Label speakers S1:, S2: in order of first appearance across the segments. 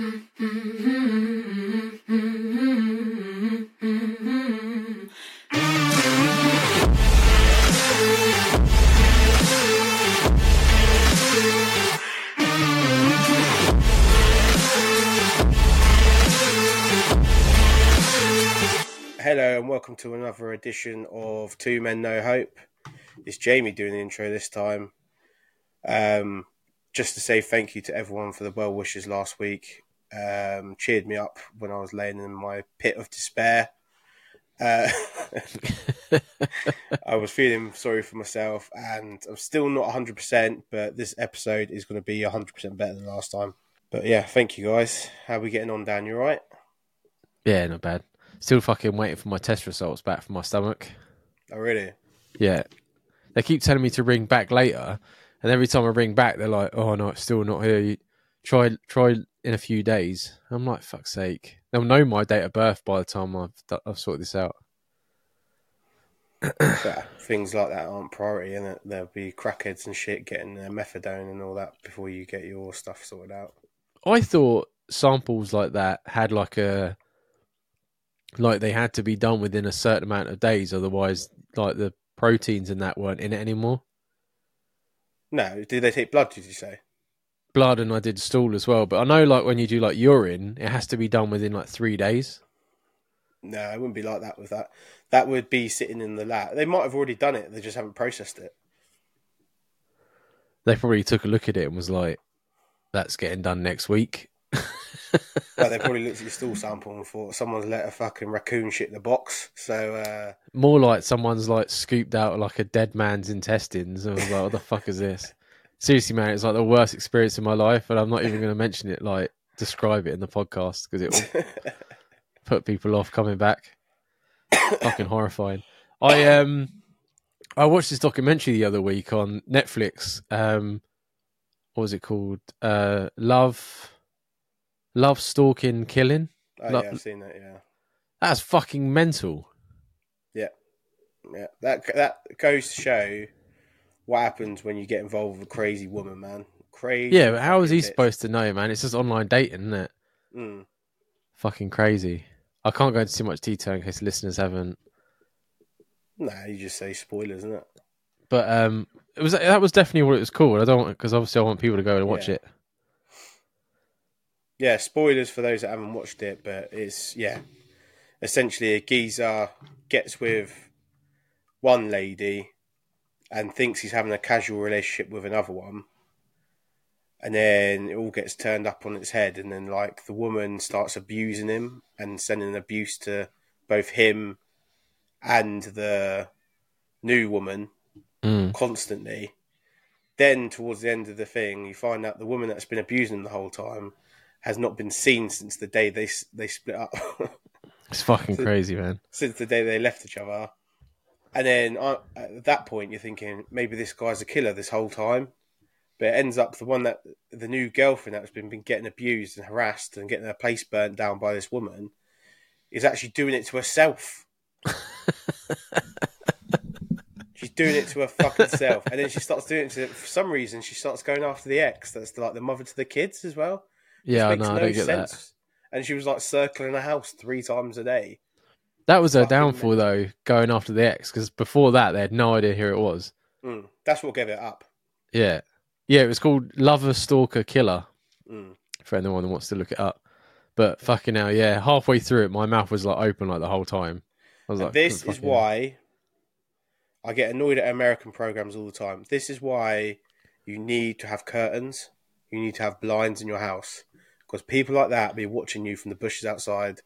S1: Hello and welcome to another edition of Two Men No Hope. It's Jamie doing the intro this time. Um, just to say thank you to everyone for the well wishes last week. Um, cheered me up when I was laying in my pit of despair. Uh, I was feeling sorry for myself, and I'm still not 100%, but this episode is going to be 100% better than last time. But yeah, thank you guys. How are we getting on, Dan? You right?
S2: Yeah, not bad. Still fucking waiting for my test results back from my stomach.
S1: Oh, really?
S2: Yeah. They keep telling me to ring back later, and every time I ring back, they're like, "Oh no, it's still not here. You try try in a few days." I'm like, "Fuck's sake!" They'll know my date of birth by the time I've I've sorted this out.
S1: things like that aren't priority, and there'll be crackheads and shit getting uh, methadone and all that before you get your stuff sorted out.
S2: I thought samples like that had like a like they had to be done within a certain amount of days, otherwise, like the proteins and that weren't in it anymore.
S1: No, did they take blood? Did you say?
S2: Blood and I did stool as well, but I know like when you do like urine, it has to be done within like three days.
S1: No, it wouldn't be like that with that. That would be sitting in the lab. They might have already done it. They just haven't processed it.
S2: They probably took a look at it and was like, "That's getting done next week."
S1: but they probably looked at your stool sample and thought someone's let a fucking raccoon shit in the box. So uh...
S2: more like someone's like scooped out like a dead man's intestines. I was like, what the fuck is this? Seriously, man, it's like the worst experience in my life, and I'm not even going to mention it, like describe it in the podcast because it will put people off coming back. fucking horrifying. I um, I watched this documentary the other week on Netflix. Um, what was it called? Uh, Love Love stalking killing.
S1: Oh Lo- yeah, I've seen that. Yeah,
S2: that's fucking mental.
S1: Yeah, yeah. That that goes to show what happens when you get involved with a crazy woman, man. Crazy.
S2: Yeah, but how is he bitch. supposed to know, man? It's just online dating, isn't it?
S1: Mm.
S2: Fucking crazy. I can't go into too much detail in case listeners haven't.
S1: Nah, you just say spoilers, isn't it?
S2: But um, it was that was definitely what it was called. I don't because obviously I want people to go and watch yeah. it
S1: yeah, spoilers for those that haven't watched it, but it's yeah, essentially a geezer gets with one lady and thinks he's having a casual relationship with another one, and then it all gets turned up on its head, and then like the woman starts abusing him and sending abuse to both him and the new woman
S2: mm.
S1: constantly. Then towards the end of the thing, you find out the woman that's been abusing him the whole time has not been seen since the day they they split up.
S2: it's fucking since, crazy, man.
S1: Since the day they left each other, and then uh, at that point you're thinking maybe this guy's a killer this whole time, but it ends up the one that the new girlfriend that's been been getting abused and harassed and getting her place burnt down by this woman is actually doing it to herself. She's doing it to her fucking self, and then she starts doing it to. For some reason, she starts going after the ex. That's like the mother to the kids as well.
S2: Yeah, no, no, I don't get that.
S1: And she was like circling the house three times a day.
S2: That was her downfall, though, going after the ex, because before that they had no idea who it was.
S1: Mm, that's what gave it up.
S2: Yeah, yeah, it was called Lover Stalker Killer.
S1: Mm.
S2: For anyone who wants to look it up, but fucking hell, yeah, halfway through it, my mouth was like open like the whole time. I was like,
S1: this is why I get annoyed at American programs all the time. This is why you need to have curtains. You need to have blinds in your house because people like that be watching you from the bushes outside,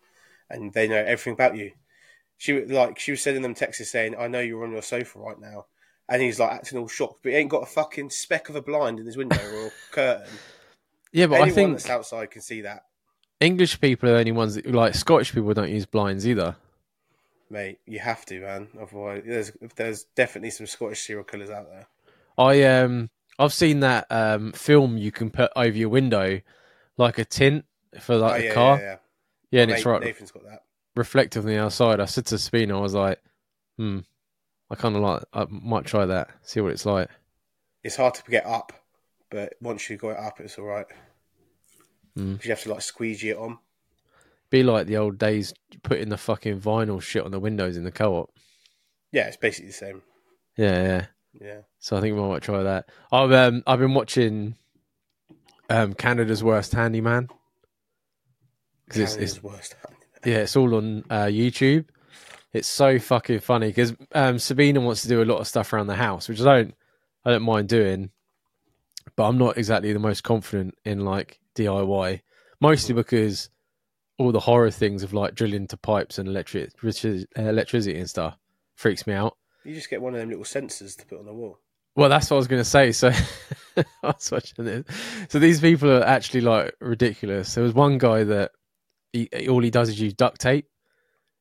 S1: and they know everything about you. She like she was sending them texts saying, "I know you're on your sofa right now," and he's like acting all shocked, but he ain't got a fucking speck of a blind in his window or curtain.
S2: Yeah, but
S1: Anyone
S2: I think
S1: that's outside can see that.
S2: English people are the only ones that, like Scottish people don't use blinds either.
S1: Mate, you have to, man. Otherwise, there's there's definitely some Scottish serial killers out there.
S2: I um I've seen that um film you can put over your window like a tint for like
S1: oh,
S2: the
S1: yeah,
S2: car.
S1: Yeah, yeah.
S2: yeah and it's right.
S1: Nathan's got that.
S2: Reflective on the outside. I said to Spina, I was like, hmm, I kind of like, I might try that, see what it's like.
S1: It's hard to get up, but once you got it up, it's all right.
S2: Mm.
S1: You have to like squeegee it on.
S2: Be like the old days putting the fucking vinyl shit on the windows in the co-op.
S1: Yeah, it's basically the same.
S2: Yeah, yeah.
S1: Yeah.
S2: So I think we might try that. I've um I've been watching um Canada's Worst Handyman because it's,
S1: Canada's
S2: it's
S1: worst.
S2: Yeah it's all on uh, YouTube. It's so fucking funny because um, Sabina wants to do a lot of stuff around the house, which I don't I don't mind doing, but I'm not exactly the most confident in like DIY. Mostly because all the horror things of like drilling to pipes and electric electricity and stuff freaks me out.
S1: You just get one of them little sensors to put on the wall.
S2: Well, that's what I was going to say. So I was watching this. So these people are actually like ridiculous. There was one guy that he, all he does is use duct tape,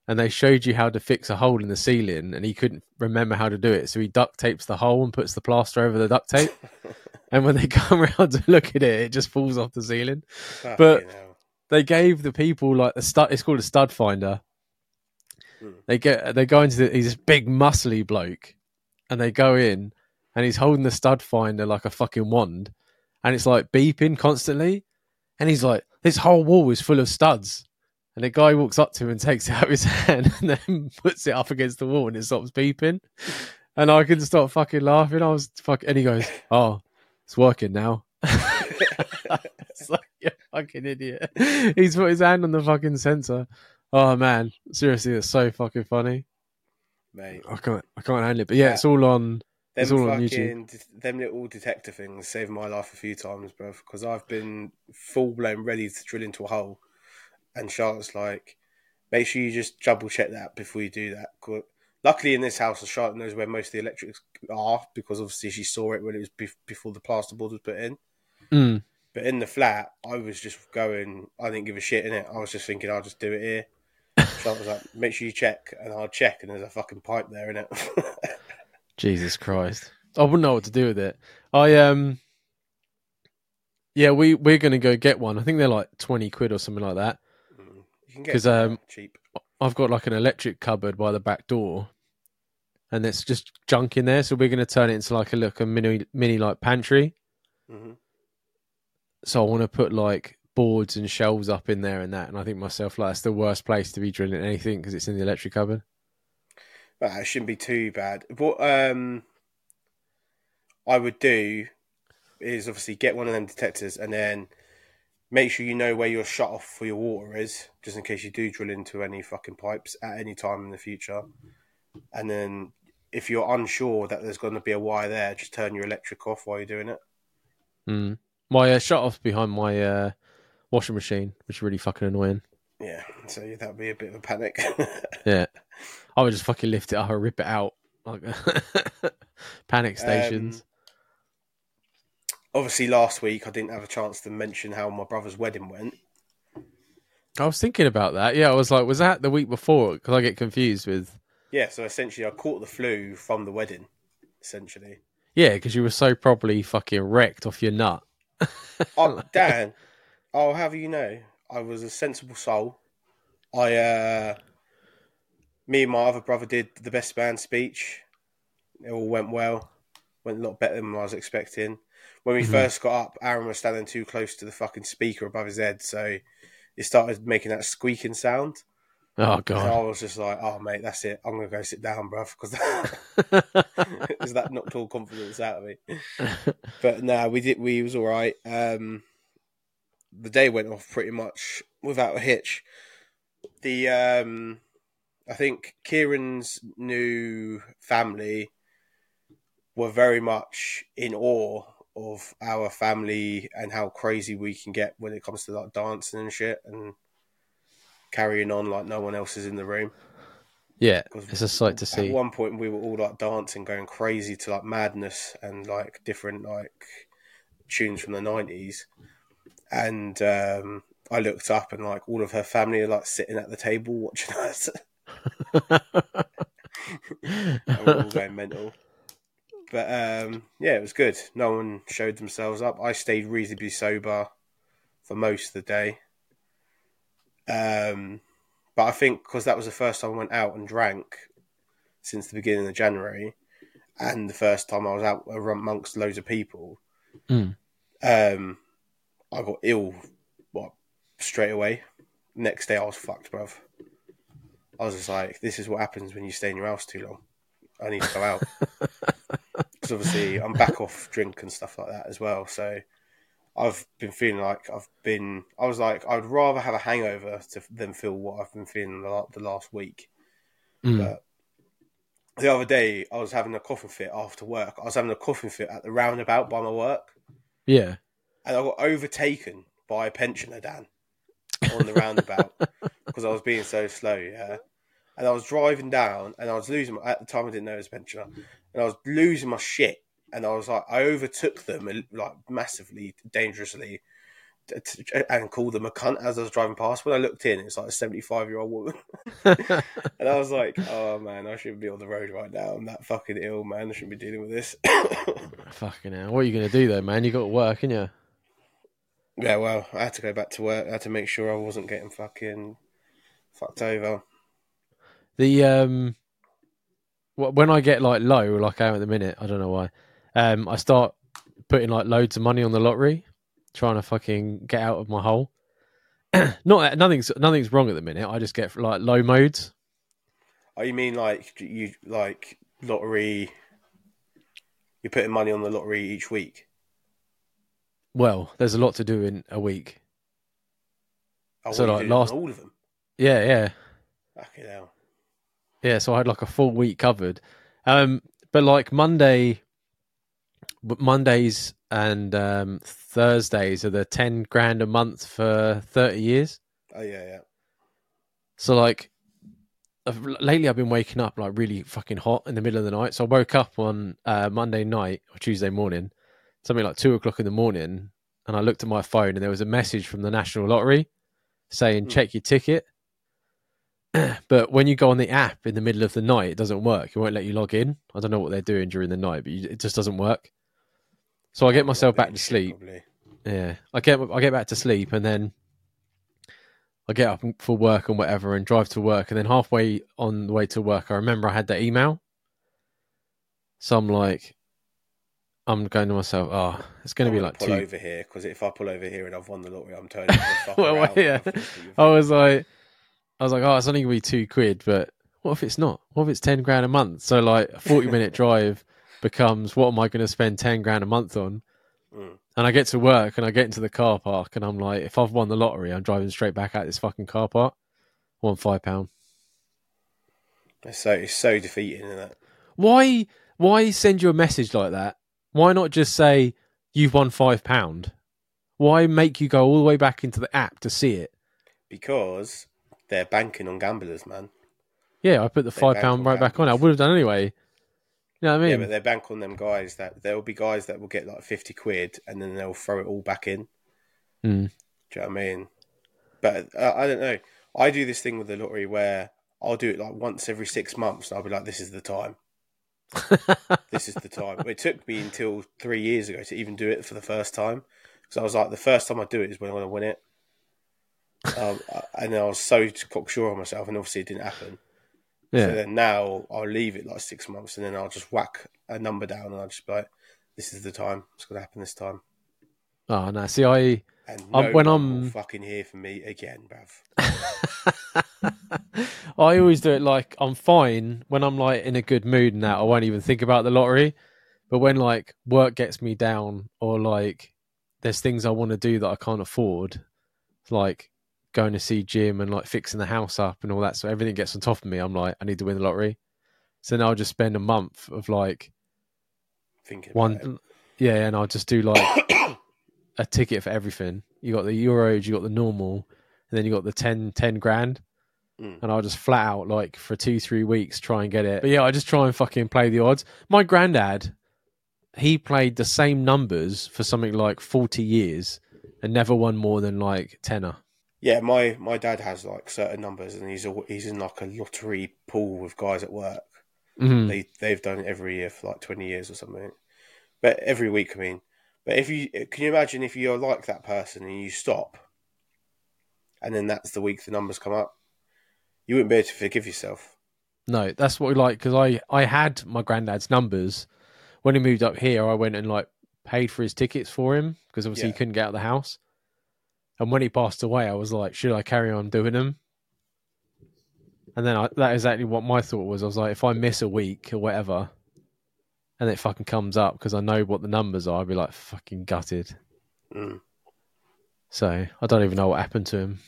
S2: and they showed you how to fix a hole in the ceiling, and he couldn't remember how to do it. So he duct tapes the hole and puts the plaster over the duct tape. and when they come around to look at it, it just falls off the ceiling. But-
S1: Fucking hell.
S2: They gave the people like the stud. It's called a stud finder.
S1: Hmm.
S2: They get they go into the, he's this big muscly bloke, and they go in, and he's holding the stud finder like a fucking wand, and it's like beeping constantly, and he's like, "This whole wall is full of studs." And the guy walks up to him and takes it out of his hand and then puts it up against the wall and it stops beeping. And I couldn't stop fucking laughing. I was fucking, and he goes, "Oh, it's working now." it's like you fucking idiot. He's put his hand on the fucking sensor. Oh man, seriously, it's so fucking funny.
S1: Mate.
S2: I can't, I can't handle it. But yeah,
S1: Yeah.
S2: it's all on. It's
S1: Them
S2: all on
S1: fucking, them little detector things saved my life a few times, bro. Because I've been full blown ready to drill into a hole, and Charlotte's like, make sure you just double check that before you do that. Luckily, in this house, Charlotte knows where most of the electrics are because obviously she saw it when it was bef- before the plasterboard was put in.
S2: Mm,
S1: But in the flat, I was just going. I didn't give a shit in it. I was just thinking, I'll just do it here. Charlotte was like, make sure you check, and I'll check, and there's a fucking pipe there in it.
S2: Jesus Christ, I wouldn't know what to do with it. I um, yeah, we we're gonna go get one. I think they're like twenty quid or something like that.
S1: you can get
S2: 'Cause, um,
S1: cheap.
S2: I've got like an electric cupboard by the back door, and it's just junk in there. So we're gonna turn it into like a look a mini mini like pantry.
S1: hmm
S2: so I want to put like boards and shelves up in there and that. And I think myself like that's the worst place to be drilling anything because it's in the electric cupboard.
S1: Well, it shouldn't be too bad. What um, I would do is obviously get one of them detectors and then make sure you know where your shut off for your water is, just in case you do drill into any fucking pipes at any time in the future. And then if you're unsure that there's going to be a wire there, just turn your electric off while you're doing it.
S2: Mm. My uh, shut off's behind my uh, washing machine, which is really fucking annoying.
S1: Yeah, so that'd be a bit of a panic.
S2: Yeah, I would just fucking lift it up and rip it out. Like panic stations.
S1: Um, obviously, last week I didn't have a chance to mention how my brother's wedding went.
S2: I was thinking about that. Yeah, I was like, was that the week before? Because I get confused with.
S1: Yeah, so essentially, I caught the flu from the wedding. Essentially,
S2: Yeah, because you were so properly fucking wrecked off your nut.
S1: oh Dan, I'll have you know, I was a sensible soul. I, uh, me and my other brother did the best man speech. It all went well. Went a lot better than I was expecting. When we
S2: Mhm.
S1: first got up, Aaron was standing too close to the fucking speaker above his head, so it started making that squeaking sound.
S2: Oh god!
S1: And I was just like, "Oh mate, that's it. I'm gonna go sit down, bruv," because because that knocked all confidence out of me. But no, we did. We was all right. Um, the day went off pretty much without a hitch. The um, I think Kieran's new family were very much in awe of our family and how crazy we can get when it comes to like dancing and shit and carrying on like no one else is in the room.
S2: yeah, it's a sight to see.
S1: At one point, we were all like dancing, going crazy to like madness and like different like tunes from the nineties. And um, I looked up and like all of her family are like sitting at the table watching us. we're all going mental. But um, yeah, it was good. No one showed themselves up. I stayed reasonably sober for most of the day. Um, but I think because that was the first time I went out and drank since the beginning of January, and the first time I was out amongst loads of people,
S2: Mm.
S1: um, I got ill what, straight away. Next day, I was fucked, bruv. I was just like, this is what happens when you stay in your house too long. I need to go out. Because obviously, I'm back off drink and stuff like that as well. So I've been feeling like I've been. I was like, I'd rather have a hangover to, than feel what I've been feeling the, the last week.
S2: Mm.
S1: But the other day, I was having a coughing fit after work. I was having a coughing fit at the roundabout by my work,
S2: Yeah.
S1: And I got overtaken by a pensioner, Dan, on the roundabout because I was being so slow. Yeah, and I was driving down, and I was losing. My, at the time, I didn't know it was a pensioner, and I was losing my shit. And I was like, I overtook them like massively, dangerously, and called them a cunt as I was driving past. When I looked in, it's like a seventy-five-year-old woman. And I was like, oh man, I shouldn't be on the road right now. I'm that fucking ill, man. I shouldn't be dealing with this.
S2: Fucking hell. What are you going to do, though, man? You got to work, ain't you?
S1: Yeah, well, I had to go back to work. I had to make sure I wasn't getting fucking fucked over.
S2: The um, when I get like low, like I am at the minute, I don't know why. Um, I start putting like loads of money on the lottery, trying to fucking get out of my hole. Not nothing's nothing's wrong at the minute. I just get like low modes.
S1: Oh, you mean like you like lottery? You're putting money on the lottery each week.
S2: Well, there's a lot to do in a week.
S1: Oh,
S2: So, like, last-
S1: all of them.
S2: Yeah, yeah,
S1: Fucking hell.
S2: yeah. So I had like a full week covered. Um, but like Monday, Mondays and um, Thursdays are the ten grand a month for thirty years.
S1: Oh yeah, yeah.
S2: So like I've, lately, I've been waking up like really fucking hot in the middle of the night. So I woke up on uh, Monday night or Tuesday morning, something like two o'clock in the morning, and I looked at my phone and there was a message from the National Lottery saying
S1: Hmm.
S2: check your ticket. but when you go on the app in the middle of the night, it doesn't work. It won't let you log in. I don't know what they're doing during the night, but you, it just doesn't work. So I get myself back to sleep.
S1: Probably.
S2: Yeah, I get I get back to sleep and then I get up for work and whatever and drive to work and then halfway on the way to work I remember I had that email. So I'm like, I'm going to myself, oh, it's going to be like
S1: pull
S2: two.
S1: over here because if I pull over here and I've won the lottery, I'm turning
S2: Well,
S1: around.
S2: yeah.
S1: I think that you've-
S2: I was like, I was like, oh, it's only gonna be two quid, but what if it's not? What if it's ten grand a month? So like a forty minute drive becomes what am I going to spend ten grand a month on?
S1: Mm.
S2: And I get to work and I get into the car park and I'm like, if I've won the lottery, I'm driving straight back out this fucking car park. I want five pound.
S1: It's so it's so defeating, isn't it?
S2: Why? Why send you a message like that? Why not just say you've won five pound? Why make you go all the way back into the app to see it?
S1: Because they're banking on gamblers, man.
S2: Yeah, I put the
S1: They
S2: five pound right back on. I would have done anyway. You know what I mean?
S1: yeah, but they bank on them guys that there will be guys that will get like fifty quid and then they'll throw it all back in.
S2: Mm.
S1: Do you know what I mean? But uh, I don't know. I do this thing with the lottery where I'll do it like once every six months, and I'll be like, "This is the time. This is the time." it took me until three years ago to even do it for the first time, because I was like, "The first time I do it is when I want to win it." Um, and I was so cocksure of myself, and obviously it didn't happen. So
S2: yeah.
S1: then now I'll leave it like six months, and then I'll just whack a number down, and I'll just be like, "This is the time. It's going to happen this time."
S2: Oh no. See, I
S1: And
S2: Um, when I'm-
S1: fucking here for me again, bruv.
S2: I always do it like I'm fine when I'm like in a good mood and that I won't even think about the lottery. But when like work gets me down or like there's things I want to do that I can't afford, like going to see Jim and like fixing the house up and all that, so everything gets on top of me. I'm like, I need to win the lottery. So then I'll just spend a month of like
S1: Thinking
S2: one, yeah, and I'll just do like a ticket for everything. You got the euros, you got the normal, and then you got the 10, 10 grand.
S1: Mm.
S2: And I'll just flat out like for two, three weeks try and get it. But yeah, I just try and fucking play the odds. My granddad, he played the same numbers for something like forty years and never won more than like tenner.
S1: Yeah, my, my dad has like certain numbers, and he's al- he's in like a lottery pool with guys at work.
S2: Mhm.
S1: They they've done it every year for like twenty years or something. But every week, I mean. But if you can you imagine if you're like that person and you stop, and then that's the week the numbers come up, you wouldn't be able to forgive yourself.
S2: No, that's what we like because I I had my granddad's numbers when he moved up here. I went and like paid for his tickets for him because obviously
S1: Yeah.
S2: he couldn't get out of the house. And when he passed away, I was like, should I carry on doing them? And then I, that is exactly what my thought was. I was like, if I miss a week or whatever, and it fucking comes up because I know what the numbers are, I'd be like fucking gutted.
S1: Mm.
S2: So I don't even know what happened to him.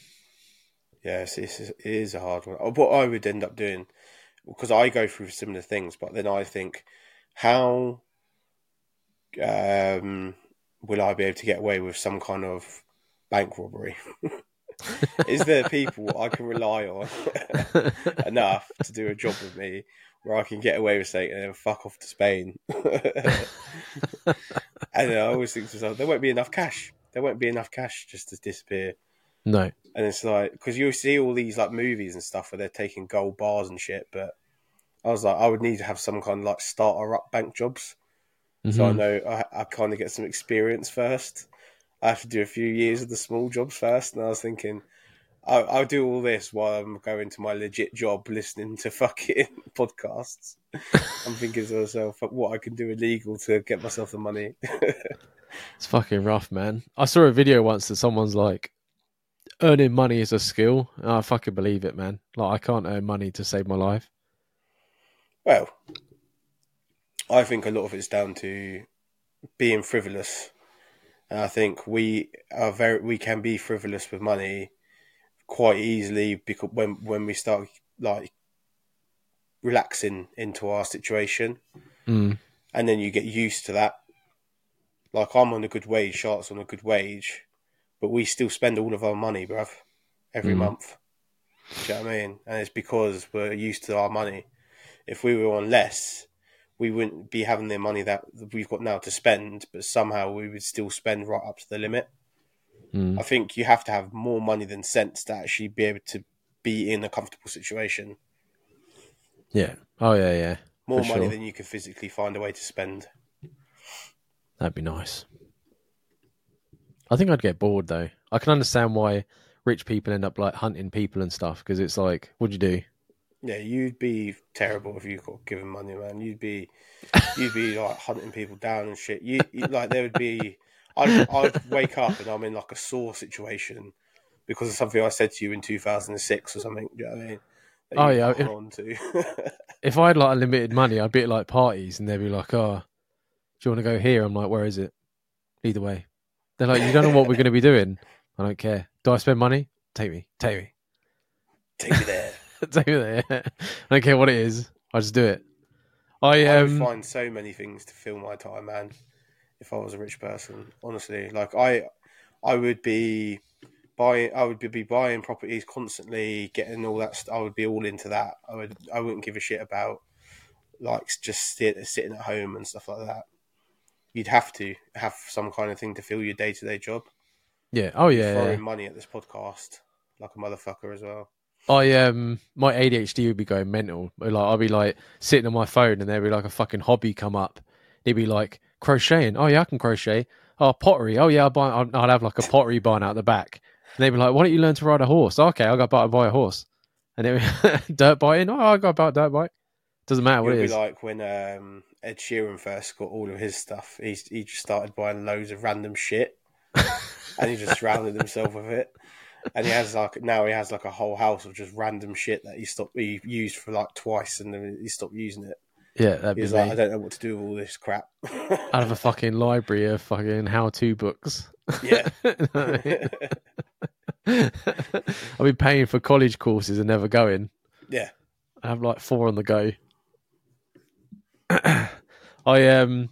S1: Yeah, it's, it's, it is a hard one. What I would end up doing, because I go through similar things, but then I think, how um, will I be able to get away with some kind of bank robbery? is there people I can rely on enough to do a job with me where I can get away with saying and then fuck off to Spain? and I always think to myself, there won't be enough cash. There won't be enough cash just to disappear.
S2: No.
S1: And it's like because you see all these like movies and stuff where they're taking gold bars and shit, but I was like, I would need to have some kind of like starter up bank jobs, so I
S2: Mhm.
S1: know I, I kind of get some experience first. I have to do a few years of the small jobs first, and I was thinking, I'll, I'll do all this while I'm going to my legit job, listening to fucking podcasts. I'm thinking to myself what I can do illegal to get myself the money.
S2: It's fucking rough, man. I saw a video once that someone's like, earning money is a skill. And I fucking believe it, man. Like, I can't earn money to save my life.
S1: Well, I think a lot of it's down to being frivolous. And I think we are very we can be frivolous with money quite easily because when when we start like relaxing into our situation
S2: Mm.
S1: and then you get used to that. Like I'm on a good wage, Shark's on a good wage, but we still spend all of our money, bruv, every
S2: Mm.
S1: month. Do you know what I mean? And it's because we're used to our money. If we were on less, we wouldn't be having the money that we've got now to spend, but somehow we would still spend right up to the limit.
S2: Mm.
S1: I think you have to have more money than sense to actually be able to be in a comfortable situation.
S2: Yeah. Oh, yeah, yeah.
S1: More money
S2: sure.
S1: than you can physically find a way to spend.
S2: That'd be nice. I think I'd get bored, though. I can understand why rich people end up like hunting people and stuff because it's like, what'd you do?
S1: Yeah, you'd be terrible if you got given money, man. You'd be, you'd be like hunting people down and shit. You, you like there would be. I'd, I'd wake up and I'm in like a sore situation because of something I said to you in 2006 or something. Do you know what I mean?
S2: Oh, yeah, if-
S1: On to.
S2: If I had like unlimited money, I'd be at like parties and they'd be like, oh, do you want to go here? I'm like, where is it? Either way. They're like, you don't know what we're going to be doing. I don't care. Do I spend money? Take me. Take me.
S1: Take me there.
S2: Take me there. I don't care what it is. I just do it. I
S1: I
S2: um
S1: find so many things to fill my time, man. If I was a rich person, honestly, like I, I would be buying. I would be buying properties constantly, getting all that. St- I would be all into that. I would. I wouldn't give a shit about like just sit, sitting at home and stuff like that. You'd have to have some kind of thing to fill your day to day job.
S2: yeah. Oh yeah.
S1: Throwing
S2: yeah.
S1: money at this podcast like a motherfucker as well.
S2: I um my ADHD would be going mental. Like I'd be like sitting on my phone and there'd be like a fucking hobby come up. It'd be like crocheting. Oh yeah, I can crochet. Oh pottery. Oh yeah, I'll buy. I'd I'd have like a pottery barn out the back. And they'd be like, "Why don't you learn to ride a horse?" Okay, I'll go buy, buy a horse. And it dirt biking. Oh, I got buy a dirt bike. Doesn't matter what
S1: It
S2: it
S1: be like when um, Ed Sheeran first got all of his stuff. He he just started buying loads of random shit, and he just surrounded himself with it. And he has like now he has like a whole house of just random shit that he stopped he used for like twice, and then he stopped using it.
S2: Yeah, that'd be
S1: He's
S2: me.
S1: I don't know what to do with all this crap.
S2: I'd have a fucking library of fucking how-to books.
S1: yeah,
S2: I'll be paying for college courses and never going.
S1: yeah.
S2: I have like four on the go. I um,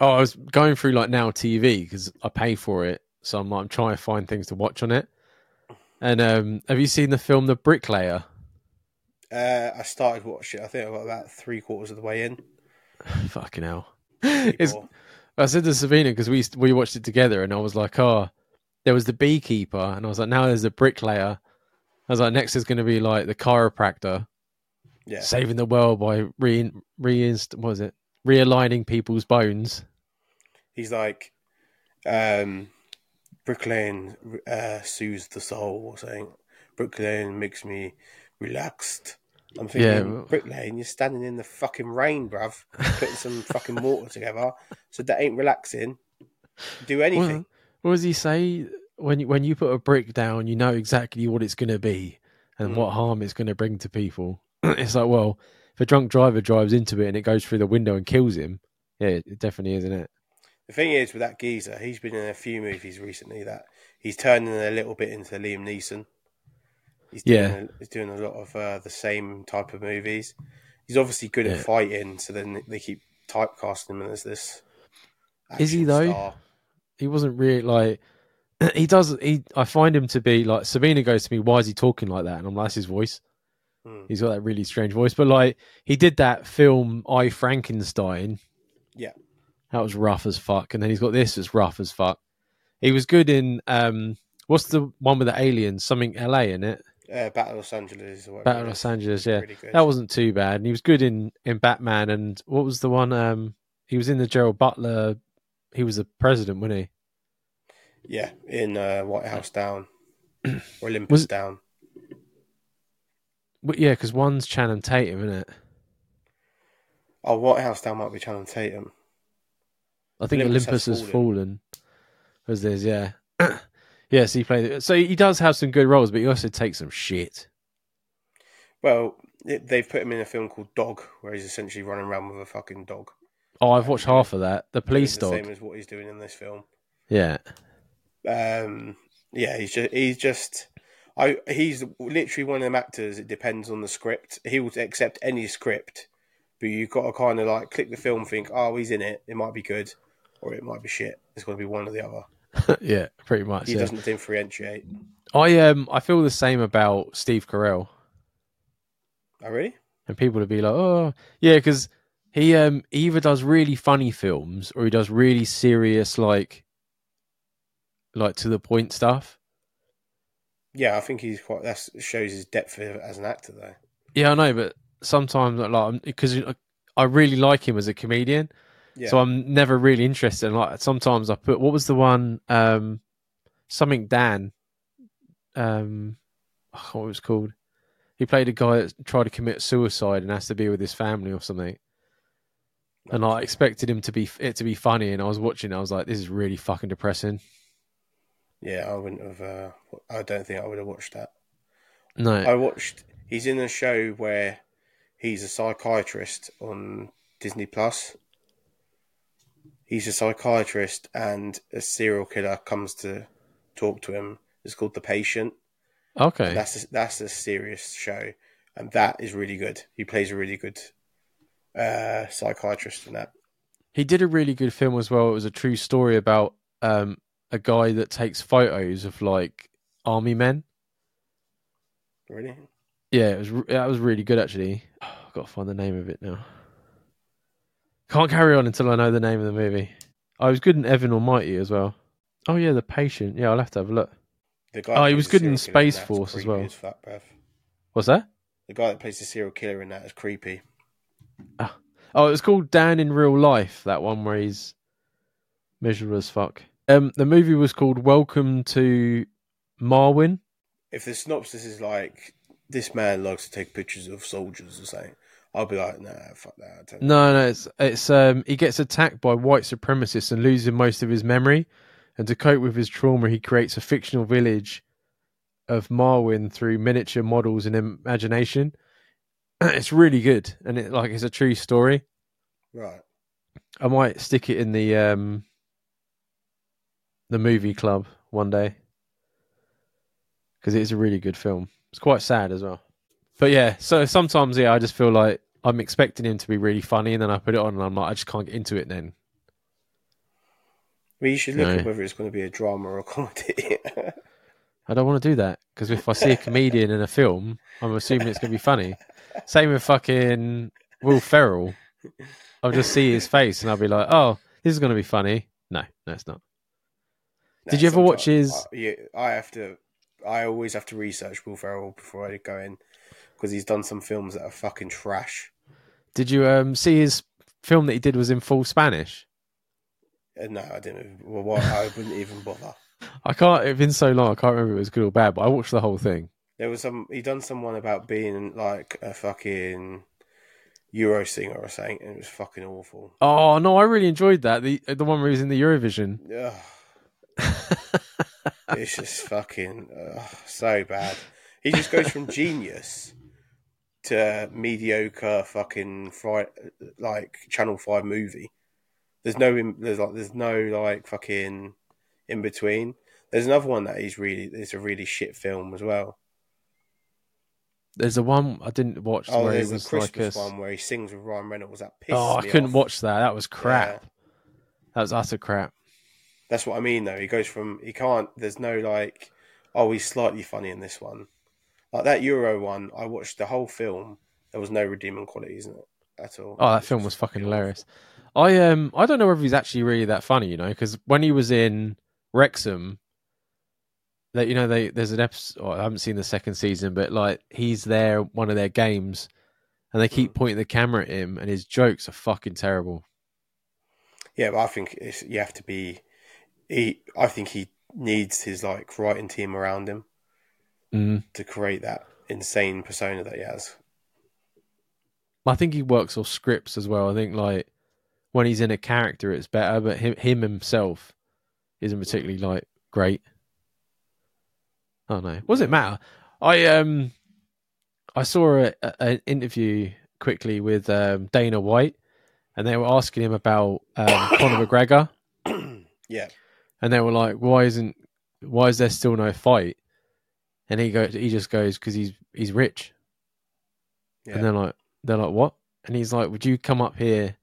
S2: oh, I was going through like now TV because I pay for it, so I'm, I'm trying to find things to watch on it. And um, have you seen the film The Bricklayer?
S1: Uh, I started watching. it. I think I got about three quarters of the way in.
S2: Fucking hell! I said to Sabina because we we watched it together, and I was like, oh, there was the beekeeper, and I was like, now there's the bricklayer. I was like, next is going to be like the chiropractor.
S1: yeah,
S2: saving the world by re reinst what was it realigning people's bones.
S1: he's like, um, Bricklaying uh, soothes the soul or something. Bricklaying makes me relaxed. I'm thinking,
S2: Yeah, well-
S1: Bricklaying, you're standing in the fucking rain, bruv, putting some fucking mortar together. So that ain't relaxing. Do anything.
S2: What, what does he say? when you, when you put a brick down, you know exactly what it's going to be and
S1: Mm.
S2: what harm it's going to bring to people. it's like, well, if a drunk driver drives into it and it goes through the window and kills him, yeah, it definitely isn't it?
S1: The thing is with that geezer, he's been in a few movies recently that he's turning a little bit into Liam Neeson. He's doing
S2: Yeah.
S1: a, he's doing a lot of uh, the same type of movies. He's obviously good
S2: Yeah.
S1: at fighting, so then they keep typecasting him as this.
S2: Is he though?
S1: star.
S2: He wasn't really like. He does. He. I find him to be like. Sabina goes to me. Why is he talking like that? And I'm like, that's his voice.
S1: Hmm.
S2: He's got that really strange voice. But like, he did that film, I Frankenstein.
S1: Yeah.
S2: That was rough as fuck. And then he's got this that's rough as fuck. He was good in um what's the one with the aliens? Something LA in it.
S1: Uh, Battle of Los Angeles. Or
S2: Battle of. Los Angeles, yeah.
S1: Really.
S2: That wasn't too bad. And he was good in, in Batman and what was the one um he was in the Gerard Butler he was the president, wasn't he?
S1: Yeah, in uh, White House Down. or Olympus
S2: Was-
S1: Down.
S2: Well, yeah, because one's Channing Tatum, isn't it?
S1: Oh, White House Down might be Channing Tatum.
S2: I think
S1: Olympus
S2: Olympus,
S1: Has
S2: has fallen. As there's yeah. yes, he played. So he does have some good roles, but he also takes some shit.
S1: Well, it, they've put him in a film called Dog, where he's essentially running around with a fucking dog.
S2: Oh, I've watched half of that. The police
S1: the
S2: dog.
S1: same as what he's doing in this film.
S2: Yeah.
S1: Um, yeah, he's just he's just I he's literally one of them actors. It depends on the script. He will accept any script, but you've got to kind of like click the film, think, oh, he's in it. It might be good, or it might be shit. It's going to be one or the other.
S2: yeah, pretty much.
S1: He
S2: Yeah.
S1: doesn't differentiate.
S2: I um I feel the same about Steve Carell.
S1: Oh, really?
S2: and people would be like, "Oh, yeah," because he um he either does really funny films or he does really serious, like, like to the point stuff.
S1: Yeah, I think he's quite. That shows his depth as an actor, though.
S2: Yeah, I know, but sometimes like because I really like him as a comedian,
S1: Yeah.
S2: so I'm never really interested. Like sometimes I put what was the one um something Dan um I can't what it was called. He played a guy that tried to commit suicide and has to be with his family or something. and I expected him to be it to be funny, and I was watching. I was like, "This is really fucking depressing."
S1: yeah, I wouldn't have. Uh, I don't think I would have watched that.
S2: No,
S1: I watched. He's in a show where he's a psychiatrist on Disney Plus. He's a psychiatrist, and a serial killer comes to talk to him. It's called The Patient.
S2: okay,
S1: That's a, that's a serious show, and that is really good. He plays a really good uh, psychiatrist in that.
S2: he did a really good film as well. It was a true story about um a guy that takes photos of like army men.
S1: Really?
S2: Yeah, it was that was really good actually. I've got to find the name of it now. Can't carry on until I know the name of the movie. I was good in Evan Almighty as well. Oh yeah, the patient. Yeah, I'll have to have a look.
S1: The guy
S2: Oh, he was good in Space
S1: that's
S2: Force as well.
S1: as fuck.
S2: What's that?
S1: The guy that plays the serial killer in that is creepy.
S2: Oh, it was called Dan in Real Life. That one where he's miserable as fuck. Um, the movie was called Welcome to Marwen.
S1: If the synopsis is like this man likes to take pictures of soldiers or something, I'll be like, nah, fuck that.
S2: No, no, it's it's um he gets attacked by white supremacists and loses most of his memory, and to cope with his trauma, he creates a fictional village of Marwen through miniature models and imagination. it's really good, and it like it's a true story.
S1: Right.
S2: I might stick it in the um the movie club one day because it is a really good film. It's quite sad as well. But yeah, so sometimes yeah, I just feel like I'm expecting him to be really funny, and then I put it on, and I'm like, I just can't get into it. Then
S1: Well, you should look
S2: No.
S1: at whether it's going to be a drama or a comedy.
S2: I don't want to do that because if I see a comedian in a film, I'm assuming it's going to be funny. Same with fucking Will Ferrell. I'll just see his face, and I'll be like, oh, this is going to be funny. No, no, it's not. Did you ever watch his-
S1: I, yeah, I have to. I always have to research Will Ferrell before I go in because he's done some films that are fucking trash.
S2: Did you um see his film that he did was in full Spanish?
S1: Uh, no, I didn't. Well, what, I wouldn't even bother.
S2: I can't. It's been so long. I can't remember if it was good or bad. But I watched the whole thing.
S1: There was some. He done someone about being like a fucking Euro singer or something, and it was fucking awful.
S2: Oh no, I really enjoyed that. The the one where he was in the Eurovision.
S1: It's just fucking ugh, so bad. He just goes from genius to mediocre fucking like Channel Five movie. There's no in, there's like there's no like fucking in between. There's another one that is really it's a really shit film as well.
S2: There's a one I didn't watch
S1: Oh,
S2: where he
S1: there's a Christmas
S2: like a.
S1: one where he sings with Ryan Reynolds. That pisses
S2: Oh, I couldn't
S1: off.
S2: watch that. That was crap. That was utter crap.
S1: That's what I mean, though. He goes from he can't. There's no like, oh, he's slightly funny in this one. Like that Euro one, I watched the whole film. There was no redeeming qualities in it at all.
S2: Oh, that film was fucking hilarious. I um I don't know whether he's actually really that funny, you know, because when he was in Wrexham, that you know they there's an episode. oh, I haven't seen the second season, but like he's there one of their games, and they keep pointing the camera at him, and his jokes are fucking terrible.
S1: Yeah, but I think it's, you have to be. He, I think he needs his like writing team around him
S2: Mm.
S1: to create that insane persona that he has.
S2: I think he works off scripts as well. I think like when he's in a character, it's better, but him him himself isn't particularly like great. I don't know. What does it matter? I um I saw a, a, an interview quickly with um, Dana White, and they were asking him about um, Conor McGregor,
S1: Yeah,
S2: and they were like, "Why isn't why is there still no fight?" And he goes, he just goes because he's he's rich.
S1: yeah.
S2: And they're like, they're like, what? And he's like, would you come up here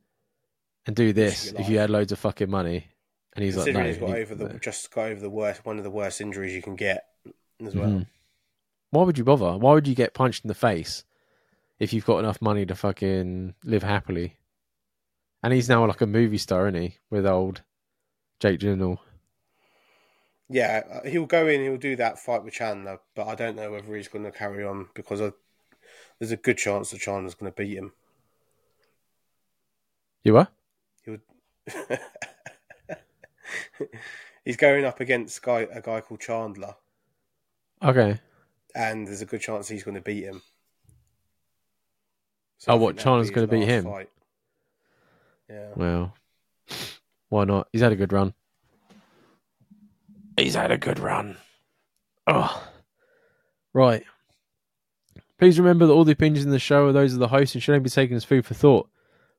S2: and do this if you had loads of fucking money? And he's like, no.
S1: He's got
S2: he-
S1: over the just got over the worst one of the worst injuries you can get as well.
S2: Mhm. Why would you bother? Why would you get punched in the face if you've got enough money to fucking live happily? And he's now like a movie star, isn't he? With old Jake Gyllenhaal.
S1: Yeah, uh, he'll go in, he'll do that fight with Chandler, but I don't know whether he's going to carry on because I, there's a good chance that Chandler's going to beat him.
S2: You were?
S1: he's going up against guy, a guy called Chandler,
S2: Okay.
S1: and there's a good chance he's going to beat him.
S2: Oh,
S1: I
S2: what, Chandler's gonna beat him?
S1: fight. Yeah.
S2: Well, why not? He's had a good run. He's had a good run. Oh, right. Please remember that all the opinions in the show are those of the host and should not be taken as food for thought.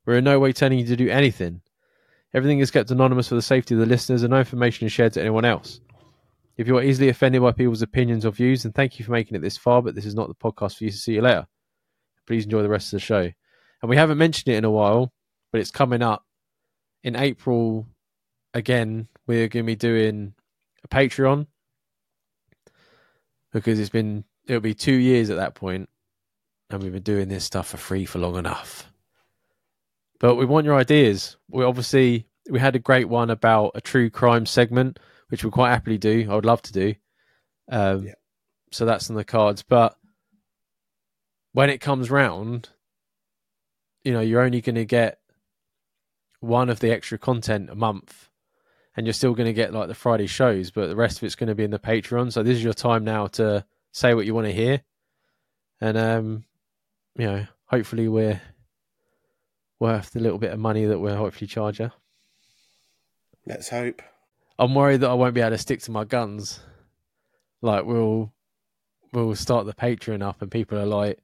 S2: We're in no way telling you to do anything. Everything is kept anonymous for the safety of the listeners, and no information is shared to anyone else. If you are easily offended by people's opinions or views, then thank you for making it this far, but this is not the podcast for you to see you later. Please enjoy the rest of the show. And we haven't mentioned it in a while, but it's coming up in April again. We're going to be doing a Patreon because it's been it'll be two years at that point, and we've been doing this stuff for free for long enough. But we want your ideas. We obviously we had a great one about a true crime segment, which we'll quite happily do. I would love to do. Um,
S1: Yeah.
S2: So that's on the cards. But when it comes round, you know, you're only going to get one of the extra content a month, and you're still going to get like the Friday shows, but the rest of it's going to be in the Patreon. So this is your time now to say what you want to hear, and um, you know, hopefully we're worth the little bit of money that we're hopefully charge you.
S1: Let's hope.
S2: I'm worried that I won't be able to stick to my guns. Like we'll we'll start the Patreon up, and people are like,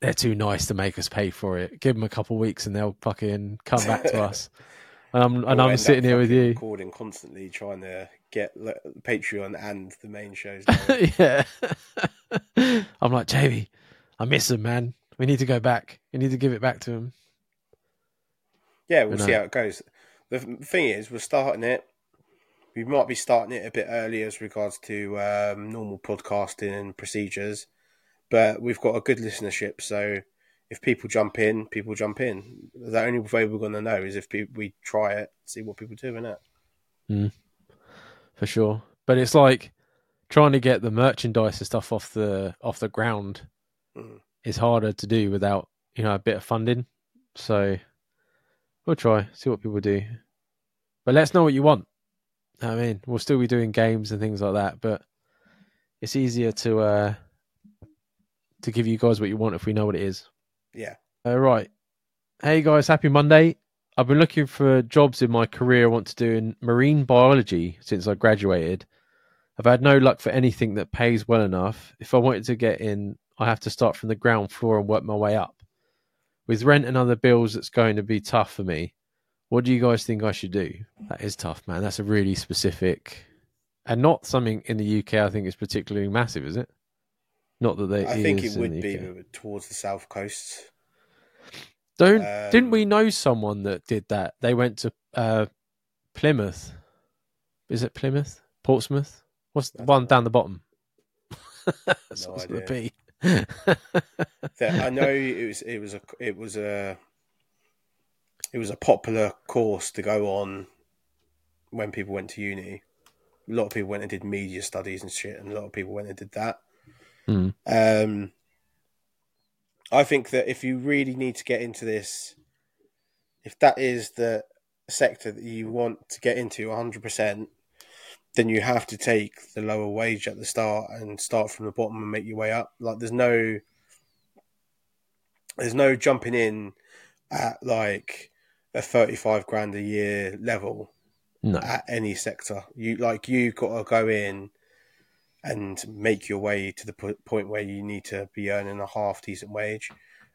S2: they're too nice to make us pay for it. Give them a couple of weeks, and they'll fucking come back to us. And I'm and I'm sitting here with you.
S1: recording constantly, trying to get Patreon and the main shows.
S2: yeah. I'm like, Jamie, I miss him, man. We need to go back. We need to give it back to him.
S1: yeah, we'll
S2: But
S1: see how it goes. The thing is, we're starting it. We might be starting it a bit early as regards to um, normal podcasting and procedures, but we've got a good listenership. So if people jump in, people jump in. The only way we're going to know is if pe- we try it, see what people do in it.
S2: for sure. But it's like trying to get the merchandise and stuff off the off the ground
S1: Mm.
S2: is harder to do without you know a bit of funding. So we'll try see what people do. But let's know what you want. I mean, we'll still be doing games and things like that, but it's easier to uh to give you guys what you want if we know what it is.
S1: Yeah.
S2: All right. Hey guys, happy Monday. I've been looking for jobs in my career I want to do in marine biology since I graduated. I've had no luck for anything that pays well enough. If I wanted to get in, I have to start from the ground floor and work my way up. With rent and other bills, it's going to be tough for me. What do you guys think I should do? That is tough, man. That's a really specific and not something in the UK I think is particularly massive, is it? Not that they.
S1: I think it would be towards the south coast.
S2: Don't
S1: Um,
S2: didn't we know someone that did that? They went to uh, Plymouth. Is it Plymouth? Portsmouth? What's the one
S1: don't
S2: down the bottom? That's
S1: No
S2: what it's going
S1: idea.
S2: be.
S1: That I know it was it was a it was a it was a popular course to go on when people went to uni. A lot of people went and did media studies and shit, and a lot of people went and did that.
S2: Hmm.
S1: Um, I think that if you really need to get into this, if that is the sector that you want to get into 100%, then you have to take the lower wage at the start and start from the bottom and make your way up. Like there's no there's no jumping in at like a 35 grand a year level
S2: no.
S1: at any sector. You like you've got to go in and make your way to the po- point where you need to be earning a half decent wage.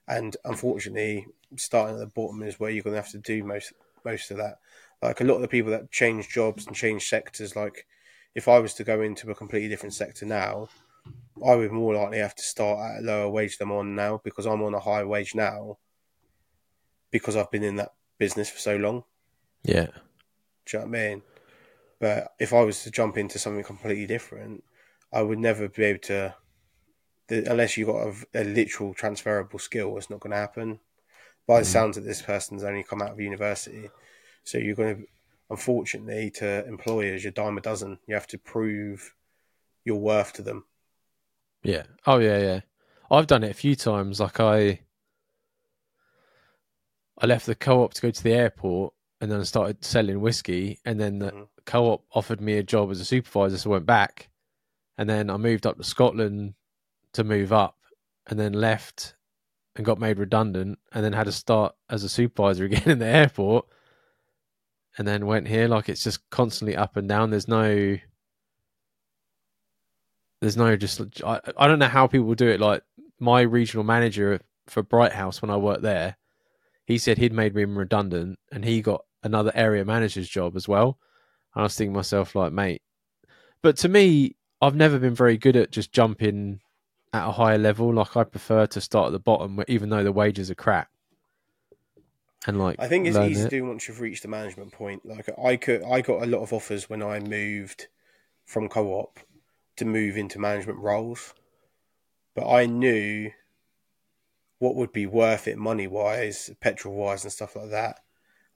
S1: And unfortunately, starting at the bottom is where you're going to have to do most most of that. Like a lot of the people that change jobs and change sectors, like if I was to go into a completely different sector now, I would more likely have to start at a lower wage than I'm on now because I'm on a high wage now because I've been in that business for so long.
S2: Yeah.
S1: Do you know what I mean? But if I was to jump into something completely different, I would never be able to, the, unless you've got a, a literal transferable skill, it's not going to happen. By the
S2: Mm.
S1: sounds of this person's only come out of university, so you're going to, unfortunately, to employers, you're dime a dozen. You have to prove your worth to them.
S2: Yeah. Oh yeah, yeah. I've done it a few times. Like I, I left the co-op to go to the airport, and then I started selling whiskey, and then the
S1: Mhm.
S2: co-op offered me a job as a supervisor, so I went back, and then I moved up to Scotland to move up, and then left and got made redundant, and then had to start as a supervisor again in the airport, and then went here. Like it's just constantly up and down. There's no there's no just I, I don't know how people do it like my regional manager for BrightHouse when i worked there he said he'd made him redundant and he got another area manager's job as well and i was thinking myself like mate but to me i've never been very good at just jumping at a higher level. Like i prefer to start at the bottom even though the wages are crap. And like
S1: I think it's easy to do once you've reached the management point. Like I could, I got a lot of offers when I moved from co-op to move into management roles, but I knew what would be worth it money wise, petrol wise, and stuff like that,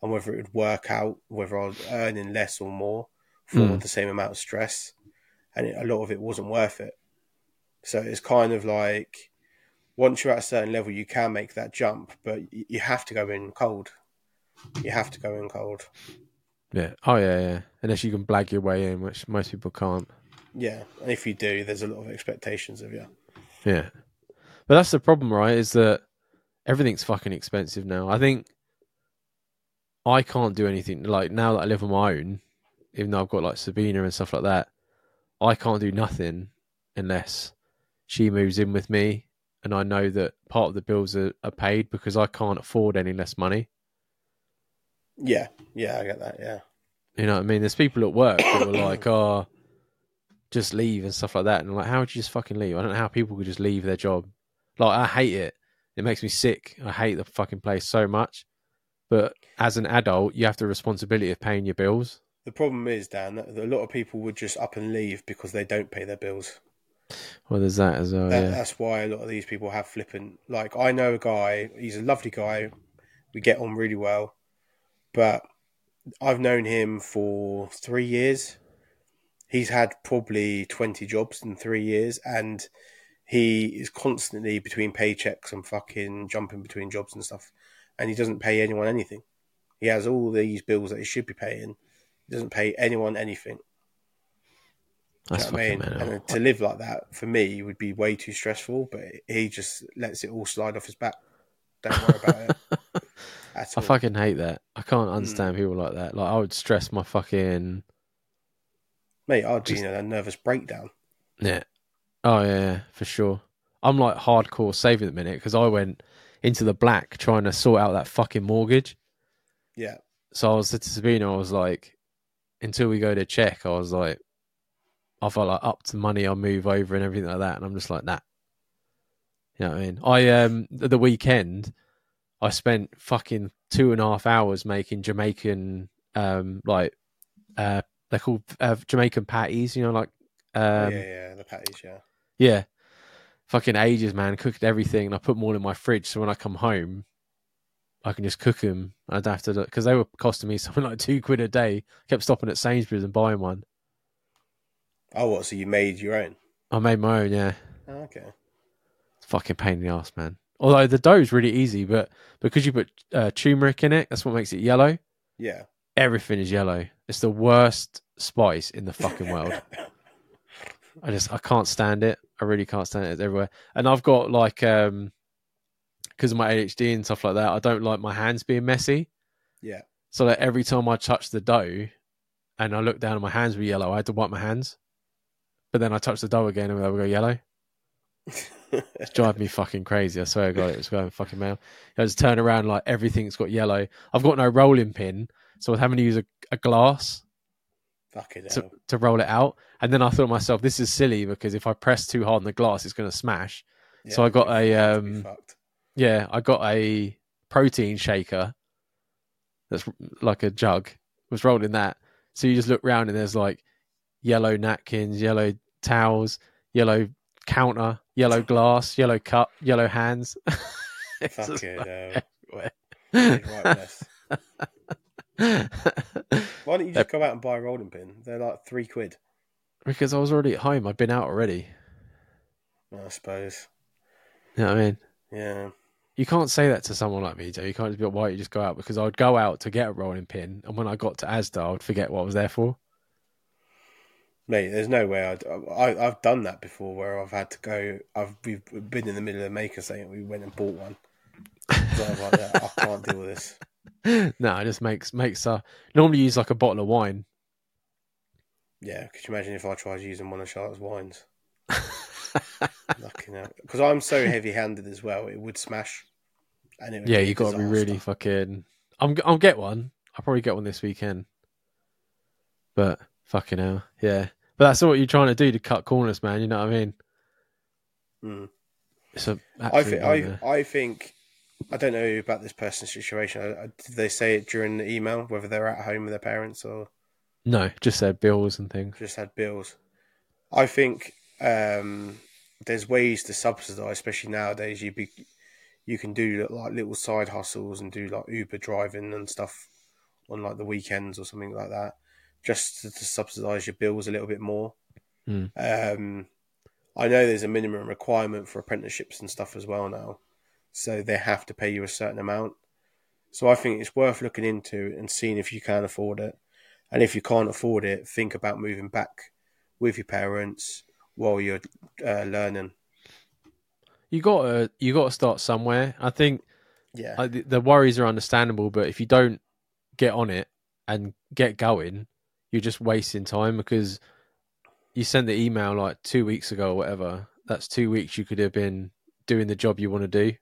S1: and whether it would work out, whether I was earning less or more for
S2: Mm.
S1: the same amount of stress, and a lot of it wasn't worth it. So it's kind of like once you're at a certain level, you can make that jump, but you have to go in cold. You have to go in cold.
S2: yeah oh yeah yeah unless you can blag your way in which most people can't
S1: Yeah, and if you do, there's a lot of expectations of you.
S2: Yeah. But that's the problem, right? Is that everything's fucking expensive now. I think I can't do anything like now that I live on my own, even though I've got like Sabina and stuff like that, I can't do nothing unless she moves in with me and I know that part of the bills are, are paid because I can't afford any less money.
S1: Yeah, yeah, I get that. Yeah,
S2: You know what I mean? There's people at work that were like, oh, just leave and stuff like that. And I'm like, how would you just fucking leave? I don't know how people could just leave their job. Like, I hate it. It makes me sick. I hate the fucking place so much. But as an adult, you have the responsibility of paying your bills.
S1: The problem is, Dan, that a lot of people would just up and leave because they don't pay their bills.
S2: Well, there's that as well.
S1: That,
S2: yeah.
S1: That's why a lot of these people have flippant. Like I know a guy. He's a lovely guy. We get on really well, but I've known him for three years. He's had probably twenty jobs in three years, and he is constantly between paychecks and fucking jumping between jobs and stuff. And he doesn't pay anyone anything. He has all these bills that he should be paying. He doesn't pay anyone anything. Do you
S2: That's
S1: know I mean?
S2: mental.
S1: And to live like that for me would be way too stressful. But he just lets it all slide off his back. Don't worry about it
S2: I
S1: all.
S2: fucking hate that. I
S1: Hmm.
S2: can't understand people like that. Like, I would stress my fucking
S1: Mate, I'd be
S2: Just-
S1: in a nervous breakdown.
S2: Yeah. Oh yeah, for sure. I'm like hardcore saving at the minute because I went into the black trying to sort out that fucking mortgage.
S1: Yeah.
S2: So I was to Sabina, I was like, until we go to check, I was like, I felt like up to money, I'll move over and everything like that. And I'm just like, nah. You know what I mean? I um the weekend I spent fucking two and a half hours making Jamaican um like uh they're called uh, Jamaican patties, you know, like um
S1: Oh, yeah, yeah, the patties, yeah.
S2: yeah. Fucking ages, man. Cooked everything, and I put them all in my fridge. So when I come home, I can just cook them. I don't have to because they were costing me something like two quid a day. I kept stopping at Sainsbury's and buying one.
S1: Oh, what? So you made your own?
S2: I made my own. Yeah,
S1: Oh, okay.
S2: it's fucking pain in the ass, man. Although the dough is really easy, but because you put uh, turmeric in it, that's what makes it yellow.
S1: Yeah.
S2: Everything is yellow. It's the worst spice in the fucking world. I just I can't stand it. I really can't stand it. It's everywhere. And I've got like um because of my ADHD and stuff like that, I don't like my hands being messy.
S1: yeah.
S2: So that every time I touch the dough and I look down and my hands were yellow, I had to wipe my hands. But then I touch the dough again and they would go yellow. It's driving me fucking crazy. I swear to God, it was going fucking mad. I just turn around like everything's got yellow. I've got no rolling pin, so I was having to use a, a glass
S1: Fucking
S2: to,
S1: hell.
S2: to roll it out. And then I thought to myself, this is silly because if I press too hard on the glass, it's going to smash. so I got a,
S1: be- you'd be
S2: um,
S1: fucked.
S2: Yeah, I got a protein shaker that's like a jug. Was rolled in that. So you just look round and there's like yellow napkins, yellow towels, yellow counter, yellow glass, yellow cup, yellow hands. Just
S1: Fucking
S2: like
S1: hell.
S2: everywhere.
S1: It's right mess. Why don't you just go out and buy a rolling pin? They're like three quid.
S2: because I was already at home. I'd been out already.
S1: I suppose.
S2: You know what I mean?
S1: Yeah.
S2: You can't say that to someone like me, Joe. You can't just be like, why don't you just go out? Because I'd go out to get a rolling pin, and when I got to Asda, I would forget what I was there for.
S1: Mate, there's no way I'd, I, I've done that before where I've had to go. I've we've been in the middle of making something. We went and bought one. Like, I can't deal with this.
S2: no, it just makes makes uh normally use like a bottle of wine.
S1: Yeah, could you imagine if I tried using one of Charlotte's wines? Fucking hell. Because I'm so heavy-handed as well, it would smash. And it would
S2: yeah, you got to be really fucking. I'm I'll get one. I'll probably get one this weekend. But fucking hell, yeah. But that's what you're trying to do to cut corners, man. You know what I mean?
S1: Mm.
S2: A
S1: I think I. I think I don't know about this person's situation. I, I, did they say it during the email whether they're at home with their parents or
S2: no, just said bills and things.
S1: just had bills? I think um, there's ways to subsidise, especially nowadays. You be you can do like little side hustles and do like Uber driving and stuff on like the weekends or something like that, just to, to subsidise your bills a little bit more.
S2: Hmm.
S1: Um, I know there's a minimum requirement for apprenticeships and stuff as well now, so they have to pay you a certain amount. So I think it's worth looking into and seeing if you can afford it, and if you can't afford it, think about moving back with your parents while you're uh, learning.
S2: You got to you got to start somewhere. I think
S1: Yeah,
S2: the the worries are understandable, but if you don't get on it and get going, you're just wasting time because you sent the email like two weeks ago or whatever. That's two weeks you could have been doing the job you want to do.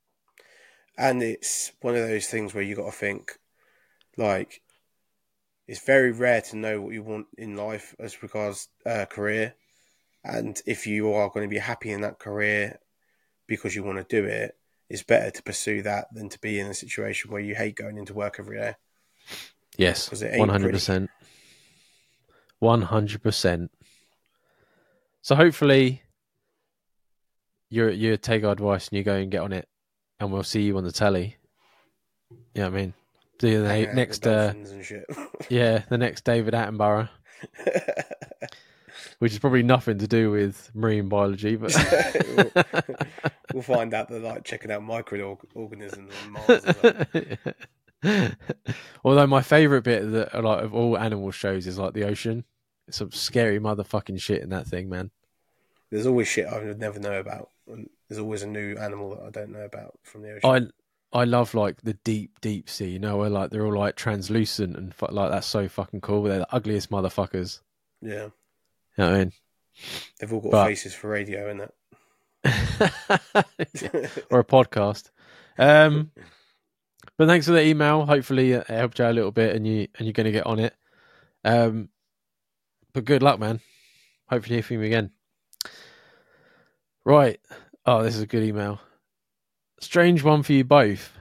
S1: and it's one of those things where you got to think, like, it's very rare to know what you want in life as regards uh, career, and if you are going to be happy in that career because you want to do it, it's better to pursue that than to be in a situation where you hate going into work every day.
S2: Yes, one hundred percent, one hundred percent. So hopefully, you you take our advice and you go and get on it, and we'll see you on the telly. Yeah, I mean, do the
S1: with
S2: next,
S1: the
S2: uh, yeah, the next David Attenborough, which is probably nothing to do with marine biology, but
S1: we'll find out they're like checking out microorganisms on Mars.
S2: Although my favourite bit that like of all animal shows is like the ocean. It's some scary motherfucking shit in that thing, man.
S1: There's always shit I would never know about. There's always a new animal that I don't know about from the ocean.
S2: I I love like the deep, deep sea. You know, where like they're all like translucent and fu- like that's so fucking cool. They're the ugliest motherfuckers.
S1: Yeah.
S2: You know what I mean?
S1: They've all got
S2: But-
S1: faces for radio, and that.
S2: or a podcast. Um, but thanks for the email. Hopefully, it helped you out a little bit, and you and you're going to get on it. Um, but good luck, man. Hopefully, you hear from you again. Right. Oh, this is a good email. Strange one for you both.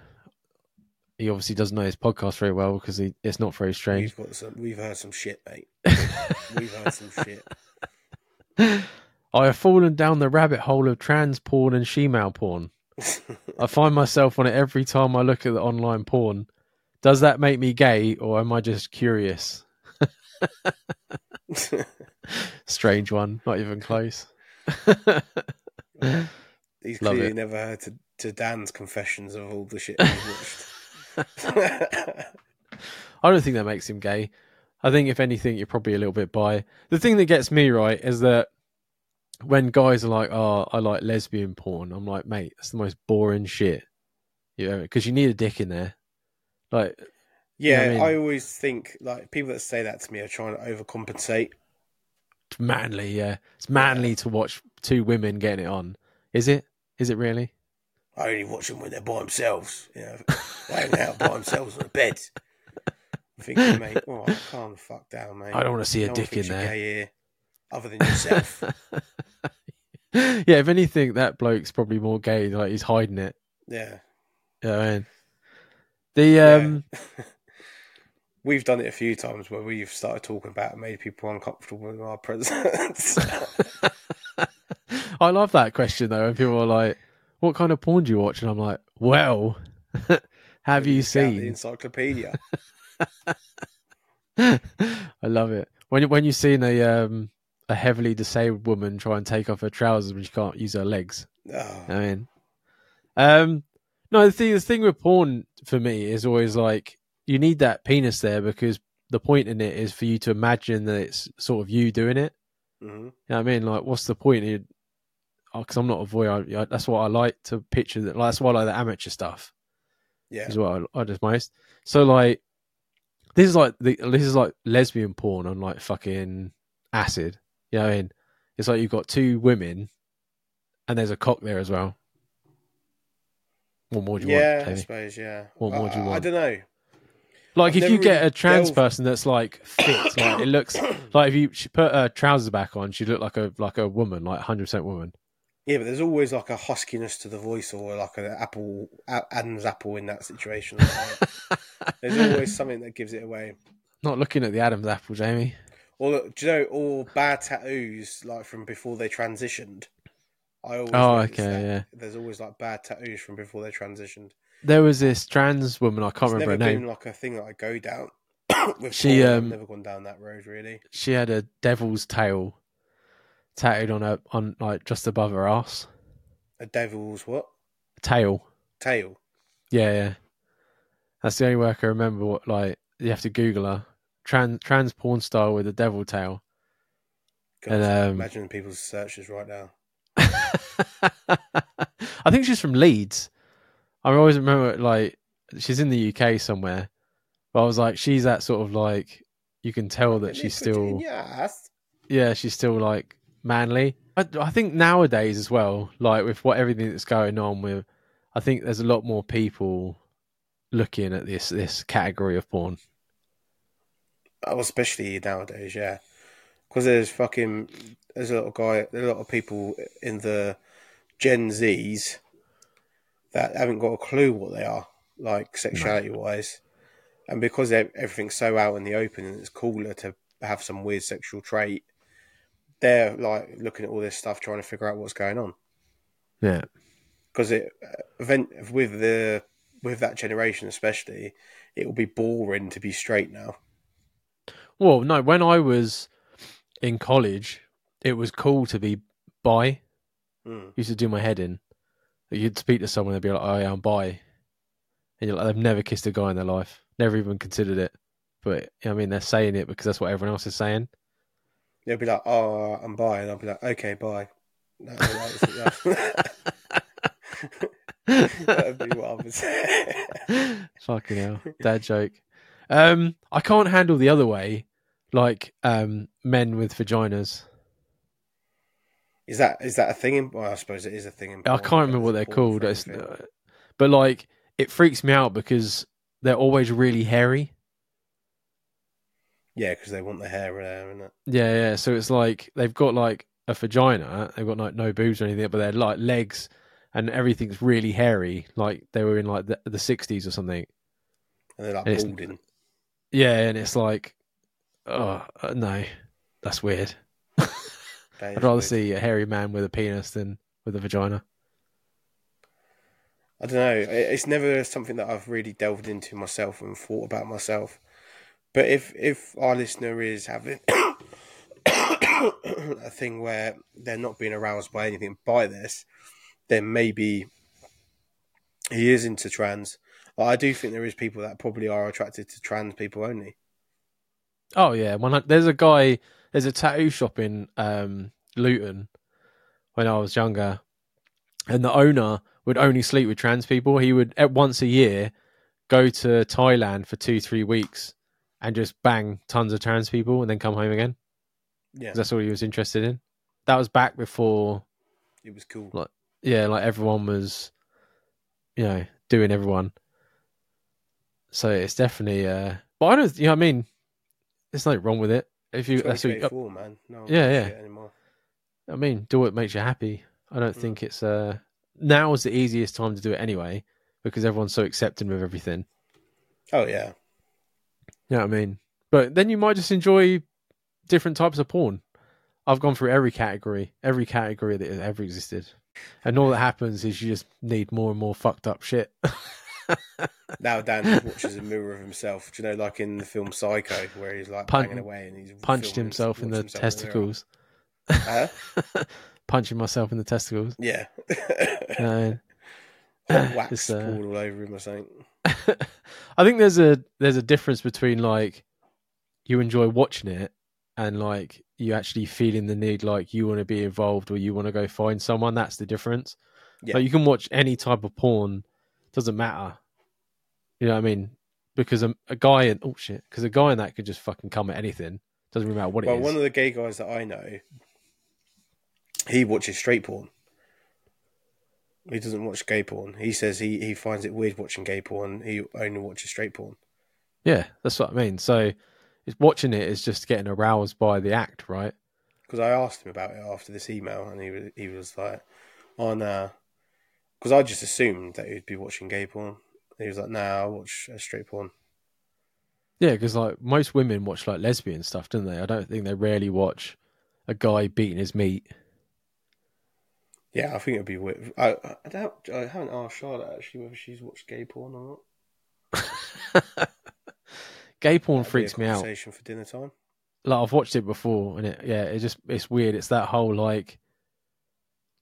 S2: He obviously doesn't know his podcast very well because he, it's not very strange.
S1: We've got some. We've heard some shit, mate. We've heard some shit.
S2: I have fallen down the rabbit hole of trans porn and shemale porn. I find myself on it every time I look at the online porn. Does that make me gay or am I just curious? Strange one, not even close.
S1: He's
S2: Love
S1: clearly
S2: it.
S1: never heard to, to Dan's confessions of all the shit he's watched.
S2: I don't think that makes him gay. I think if anything, you're probably a little bit bi. The thing that gets me right is that when guys are like, "Oh, I like lesbian porn," I'm like, "Mate, that's the most boring shit." You know, because you need a dick in there. Like,
S1: yeah,
S2: I mean-
S1: I always think like people that say that to me are trying to overcompensate.
S2: it's manly, yeah, it's manly to watch two women getting it on. Is it? Is it really?
S1: I only watch them when they're by themselves. You know, they hang out by themselves on the bed. Thinking, mate, oh, calm the fuck down, mate.
S2: I don't want to see a
S1: No
S2: dick in there.
S1: here, other than yourself.
S2: yeah, if anything, that bloke's probably more gay. Like he's hiding it.
S1: yeah.
S2: Yeah, I the um,
S1: We've done it a few times where we've started talking about and made people uncomfortable in our presence.
S2: I love that question though. When people are like, "What kind of porn do you watch?" and I'm like, "Well, have you
S1: out the
S2: seen?"
S1: encyclopedia?
S2: I love it when when you've seen a um a heavily disabled woman try and take off her trousers when she can't use her legs.
S1: Oh,
S2: I mean, um, no, the thing the thing with porn for me is always like you need that penis there because the point in it is for you to imagine that it's sort of you doing it.
S1: mhm.
S2: You know what I mean? Like, what's the point? Because I'm not a voyeur. I, that's what I like to picture. That like, that's why I like the amateur stuff.
S1: yeah.
S2: Is what I, I just most. So like, this is like the this is like lesbian porn on like fucking acid. You know what I mean? It's like you've got two women, and there's a cock there as well. What more do you
S1: yeah,
S2: want?
S1: Yeah,
S2: I
S1: suppose, yeah.
S2: What more do you
S1: I, I
S2: want?
S1: don't know.
S2: Like
S1: I've
S2: if you get
S1: really
S2: a trans
S1: delved-
S2: person that's like fit, like it looks like if you she put her trousers back on, she'd look like a like a woman, like hundred percent woman.
S1: Yeah, but there's always like a huskiness to the voice or like an apple, Adam's apple in that situation. There's always something that gives it away.
S2: Not looking at the Adam's apple, Jamie.
S1: Or do you know, or bad tattoos like from before they transitioned. I always
S2: Oh, okay,
S1: that.
S2: yeah.
S1: There's always like bad tattoos from before they transitioned.
S2: There was this trans woman, I can't
S1: It's
S2: remember
S1: never
S2: her name.
S1: been like a thing that I go down. with
S2: She,
S1: porn.
S2: Um,
S1: never gone down that road really.
S2: She had a devil's tail tattooed on her on like just above her ass.
S1: A devil's what
S2: Tail.
S1: tail?
S2: Yeah, yeah. That's the only way I can remember what like you have to Google her. Trans trans porn star with a devil tail.
S1: God,
S2: And, um,
S1: imagine people's searches right now.
S2: I think she's from Leeds. I always remember like she's in the UK somewhere. But I was like, she's that sort of like you can tell that she's
S1: put it in
S2: still yeah, she's still like manly. I, I think nowadays as well, like with what everything that's going on with, I think there's a lot more people looking at this this category of porn.
S1: Oh, especially nowadays, yeah. Because there's fucking there's a lot of guy, there's a lot of people in the Gen Zs that haven't got a clue what they are, like sexuality wise, and because everything's so out in the open and it's cooler to have some weird sexual trait, they're like looking at all this stuff, trying to figure out what's going on.
S2: Yeah,
S1: Because it event with the with that generation especially, it will be boring to be straight now.
S2: Well, no, when I was in college, it was cool to be bi.
S1: Mm.
S2: Used to do my head in. You'd speak to someone, they'd be like, "Oh, yeah, I'm bi," and you're like, "They've never kissed a guy in their life, never even considered it." But you know what I mean, they're saying it because that's what everyone else is saying.
S1: They'll be like, "Oh, I'm bi," and I'll be like, "Okay, bye." No, that would be what I would say.
S2: Fucking hell, dad joke. Um, I can't handle the other way, like um, men with vaginas.
S1: Is that is that a thing? In, well, I suppose it is a thing. In
S2: I can't remember what they're called. Uh, but like, it freaks me out because they're always really hairy.
S1: Yeah, because they want the hair there, and
S2: Yeah, yeah. So it's like they've got like a vagina. They've got like no boobs or anything, but they're like legs and everything's really hairy. Like they were in like the the sixties or something.
S1: and they're like
S2: And
S1: balding.
S2: Yeah, and it's like, oh uh, no, that's weird.
S1: That
S2: I'd rather
S1: weird.
S2: see a hairy man with a penis than with a vagina.
S1: I don't know. It's never something that I've really delved into myself and thought about myself. But if if our listener is having a thing where they're not being aroused by anything by this, then maybe he is into trans. I do think there is people that probably are attracted to trans people only.
S2: Oh yeah, one hun- there's a guy. There's a tattoo shop in um, Luton when I was younger, and the owner would only sleep with trans people. He would at once a year go to Thailand for two three weeks and just bang tons of trans people and then come home again.
S1: Yeah,
S2: That's all he was interested in. That was back before,
S1: it was cool.
S2: Like- yeah, like everyone was, you know, doing everyone. So it's definitely, uh, but I don't, you know, I mean, there's nothing wrong with it. If you, that's what you,
S1: 2024, man. No,
S2: Yeah, yeah.
S1: Anymore.
S2: I mean, do what makes you happy. I don't
S1: Mm.
S2: think it's uh now is the easiest time to do it anyway because everyone's so accepting with everything.
S1: Oh yeah,
S2: You know what I mean? But then you might just enjoy different types of porn. I've gone through every category, every category that has ever existed. And all that happens is you just need more and more fucked up shit.
S1: now Dan watches a mirror of himself. Do you know, like in the film Psycho, where he's like
S2: Pun-
S1: banging away and he's
S2: Punched himself in the
S1: himself in the
S2: testicles.
S1: Huh?
S2: Punching myself in the testicles.
S1: Yeah.
S2: Uh,
S1: wax
S2: uh,
S1: all over him or something.
S2: I think there's a there's a difference between like you enjoy watching it and like you actually feeling the need like you want to be involved or you want to go find someone. That's the difference.
S1: Yeah.
S2: Like you can watch any type of porn, doesn't matter. You know what I mean? Because a, a guy in oh shit, because a guy in that could just fucking come at anything. Doesn't really matter what it
S1: Well, one of the gay guys that I know, he watches straight porn. He doesn't watch gay porn. He says he, he finds it weird watching gay porn. He only watches straight porn.
S2: Yeah, that's what I mean. So it's watching it is just getting aroused by the act, right?
S1: Because I asked him about it after this email, and he was he was like, "Oh no," because I just assumed that he'd be watching gay porn. He was like, "No, I watch uh, straight porn."
S2: Yeah, because like most women watch like lesbian stuff, don't they? I don't think they rarely watch a guy beating his meat.
S1: Yeah, I think it'd be weird. I, I don't. I haven't asked Charlotte actually whether she's watched gay porn or not.
S2: Gay porn
S1: That'd
S2: freaks me out.
S1: For dinner time.
S2: Like I've watched it before, and it yeah, it just it's weird. It's that whole like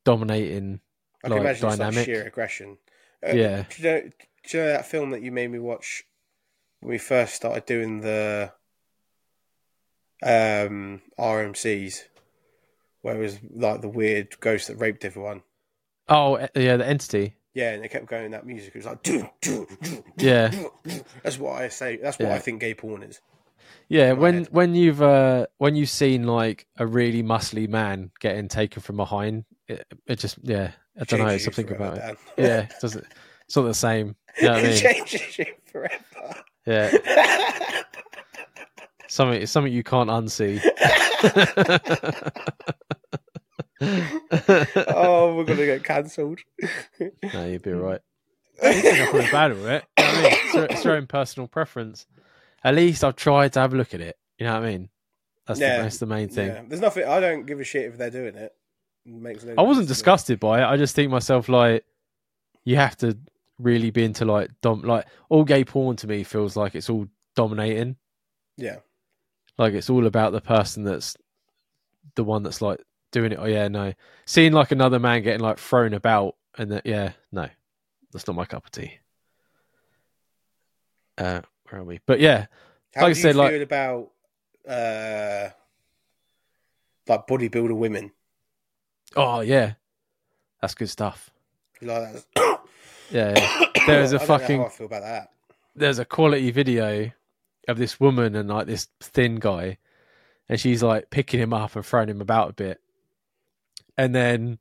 S2: dominating.
S1: I can
S2: Like,
S1: imagine it's
S2: dynamic.
S1: like sheer aggression. Uh,
S2: Yeah.
S1: Do you, know, do you know that film that you made me watch when we first started doing the um, RMCs, where it was like the weird ghost that raped everyone?
S2: Oh eh, yeah, the entity.
S1: Yeah, and they kept going that music. It was like, "Doo, doo, doo,
S2: Yeah.
S1: doo, doo." that's what I say. That's what
S2: Yeah.
S1: I think gay porn is.
S2: Yeah, when
S1: head.
S2: when you've uh when you've seen like a really muscly man getting taken from behind, it, it just yeah, I don't know
S1: Changes you
S2: something about it. Yeah, it doesn't. It's not the same. You know I
S1: it
S2: mean?
S1: changes you forever.
S2: Yeah, something something you can't unsee.
S1: oh, we're gonna get cancelled.
S2: no, you'd be right. I don't think I feel bad with it. You know I mean? It's, your- it's your own personal preference. At least I've tried to have a look at it. You know what I mean? That's,
S1: Yeah.
S2: the, that's the main thing.
S1: Yeah, there's nothing. I don't give a shit if they're doing it. It makes no
S2: I wasn't
S1: difference to
S2: disgusted by it. I just think myself like you have to really be into like dom like all gay porn to me feels like it's all dominating.
S1: Yeah,
S2: Like it's all about the person that's the one that's like doing it. Oh yeah, no. Seeing like another man getting like thrown about and that yeah, no. That's not my cup of tea. Uh where are we? But yeah,
S1: how
S2: Like I
S1: do you
S2: said,
S1: feel
S2: like-
S1: about uh, like bodybuilder women?
S2: oh yeah. That's good stuff.
S1: You like that?
S2: Yeah. yeah. There's a
S1: I don't know
S2: fucking
S1: how I feel about that.
S2: there's a quality video of this woman and like this thin guy, and she's like picking him up and throwing him about a bit. and then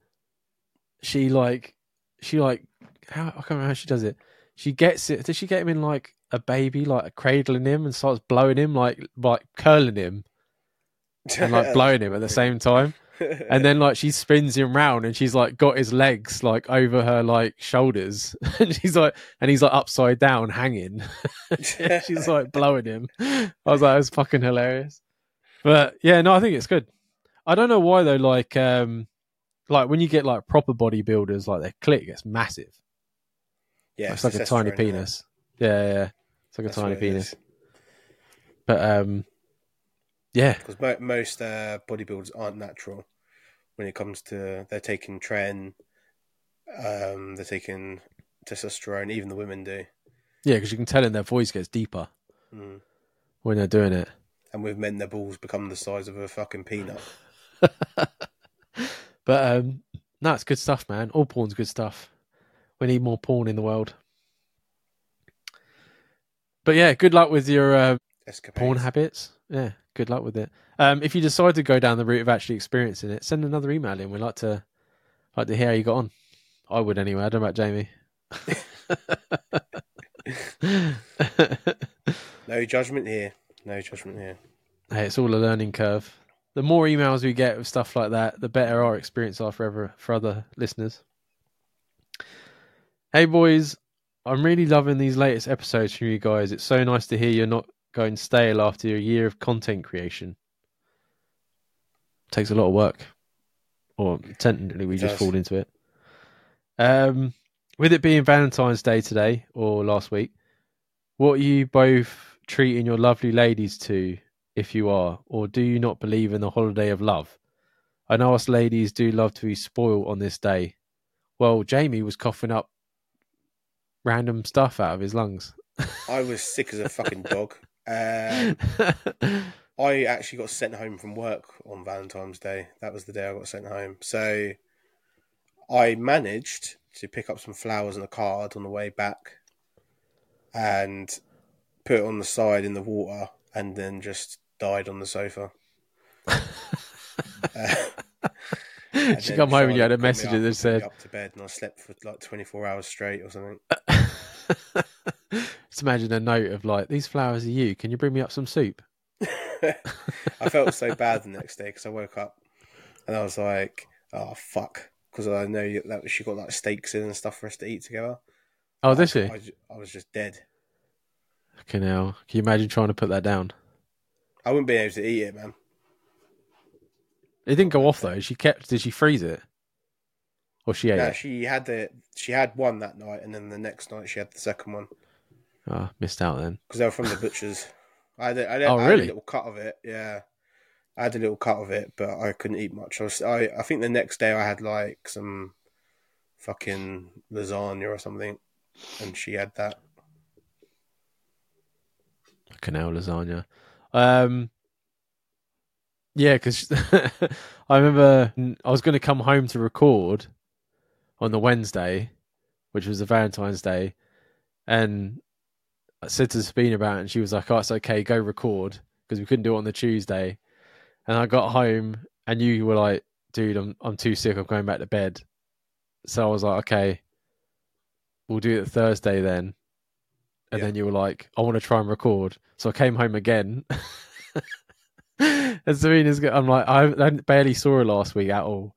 S2: she like she like how I can't remember how she does it. She gets it. Does she get him in like a baby, like cradling him and starts blowing him, like like curling him and like blowing him at the same time? And then like she spins him round and she's like got his legs like over her like shoulders. And she's like and he's like upside down hanging. She's like blowing him. I was like it was fucking hilarious. But yeah no i think it's good. I don't know why though like um like when you get like proper bodybuilders like their clit gets massive.
S1: Yeah,
S2: it's like a tiny penis. Yeah yeah it's like a
S1: That's
S2: tiny penis. but um yeah.
S1: Because mo- most uh, bodybuilders aren't natural when it comes to they're taking tren, um, they're taking testosterone. Even the women do,
S2: yeah because you can tell in their voice gets deeper
S1: mm.
S2: when they're doing it
S1: and with men, their balls become the size of a fucking peanut.
S2: But um, no, it's good stuff, man. All porn's good stuff. We need more porn in the world. But yeah, good luck with your uh, porn habits. Yeah, good luck with it. Um, if you decide to go down the route of actually experiencing it, send another email in. We'd like to like to hear how you got on. I would anyway. I don't know about Jamie.
S1: No judgment here. No judgment here.
S2: hey, it's all a learning curve. The more emails we get with stuff like that, the better our experience are forever for other listeners. Hey boys, I'm really loving these latest episodes from you guys. It's so nice to hear you're not going stale after a year of content creation. Takes a lot of work. Or technically we
S1: It
S2: just
S1: does.
S2: fall into it. Um with it being Valentine's Day today or last week, what are you both treating your lovely ladies to if you are, or do you not believe in the holiday of love? I know us ladies do love to be spoiled on this day. Well, Jamie was coughing up random stuff out of his lungs.
S1: I was sick as a fucking dog. Um, I actually got sent home from work on Valentine's Day. That was the day I got sent home. So I managed to pick up some flowers and a card on the way back and put it on the side in the water and then just died on the sofa. Uh,
S2: she come home and you had a message that
S1: and put me
S2: said,
S1: up to bed and I slept for like 24 hours straight or something.
S2: Just imagine a note of like, these flowers are you. Can you bring me up some soup?
S1: I felt so bad the next day because I woke up and I was like, "Oh fuck," because I know you- that she got like steaks in and stuff for us to eat together.
S2: Oh, did she?
S1: I, I was just dead.
S2: Fucking hell. Can you imagine trying to put that down?
S1: I wouldn't be able to eat it, man.
S2: It didn't go off though. She kept. Did she freeze it? Or she ate
S1: No,
S2: it?
S1: she had the she had one that night, and then the next night she had the second one
S2: Oh, missed out then.
S1: because they were from the butchers. I had, a, I, had,
S2: Oh,
S1: I had a little cut of it. Yeah, I had a little cut of it, but I couldn't eat much. I was, I, I think the next day I had like some fucking lasagna or something, and she had that.
S2: Canal lasagna. Um, yeah, because I remember I was going to come home to record on the Wednesday, which was the Valentine's Day, and I said to Sabina about it, and she was like, "Oh, it's okay, go record," because we couldn't do it on the Tuesday. And I got home, and you were like, "Dude, I'm I'm too sick. I'm going back to bed." So I was like, "Okay, we'll do it Thursday then." And
S1: Yeah.
S2: then you were like, "I want to try and record." So I came home again. and Serena's, I'm like, I, I barely saw her last week at all.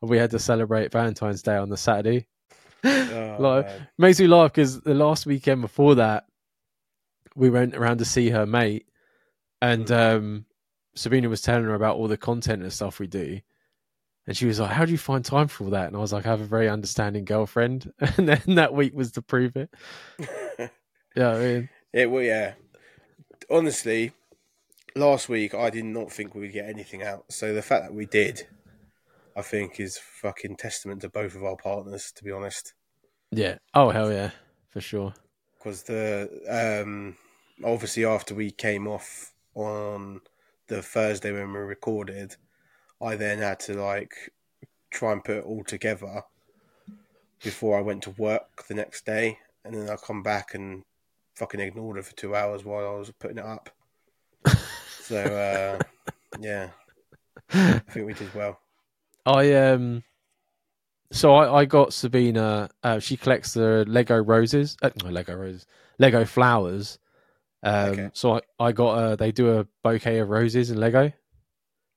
S2: And we had to celebrate Valentine's Day on the Saturday.
S1: Oh,
S2: Like,
S1: man.
S2: makes me laugh because the last weekend before that, we went around to see her mate, and um, Sabina was telling her about all the content and stuff we do, and she was like, "How do you find time for all that?" And I was like, "I have a very understanding girlfriend," and then that week was to prove it. Yeah, I mean,
S1: It well, yeah. Honestly, last week I did not think we would get anything out. So the fact that we did, I think, is fucking testament to both of our partners. To be honest,
S2: yeah. Oh hell yeah, for sure.
S1: because the um, obviously after we came off on the Thursday when we recorded, I then had to like try and put it all together before I went to work the next day, and then I come back and fucking ignored it for two hours while I was putting it up. so uh, yeah, I think we did well.
S2: I um, so I, I got Sabina. Uh, she collects the Lego roses. Uh, no, Lego roses. Lego flowers. Um,
S1: Okay.
S2: so I, I got. Uh, they do a bouquet of roses in Lego.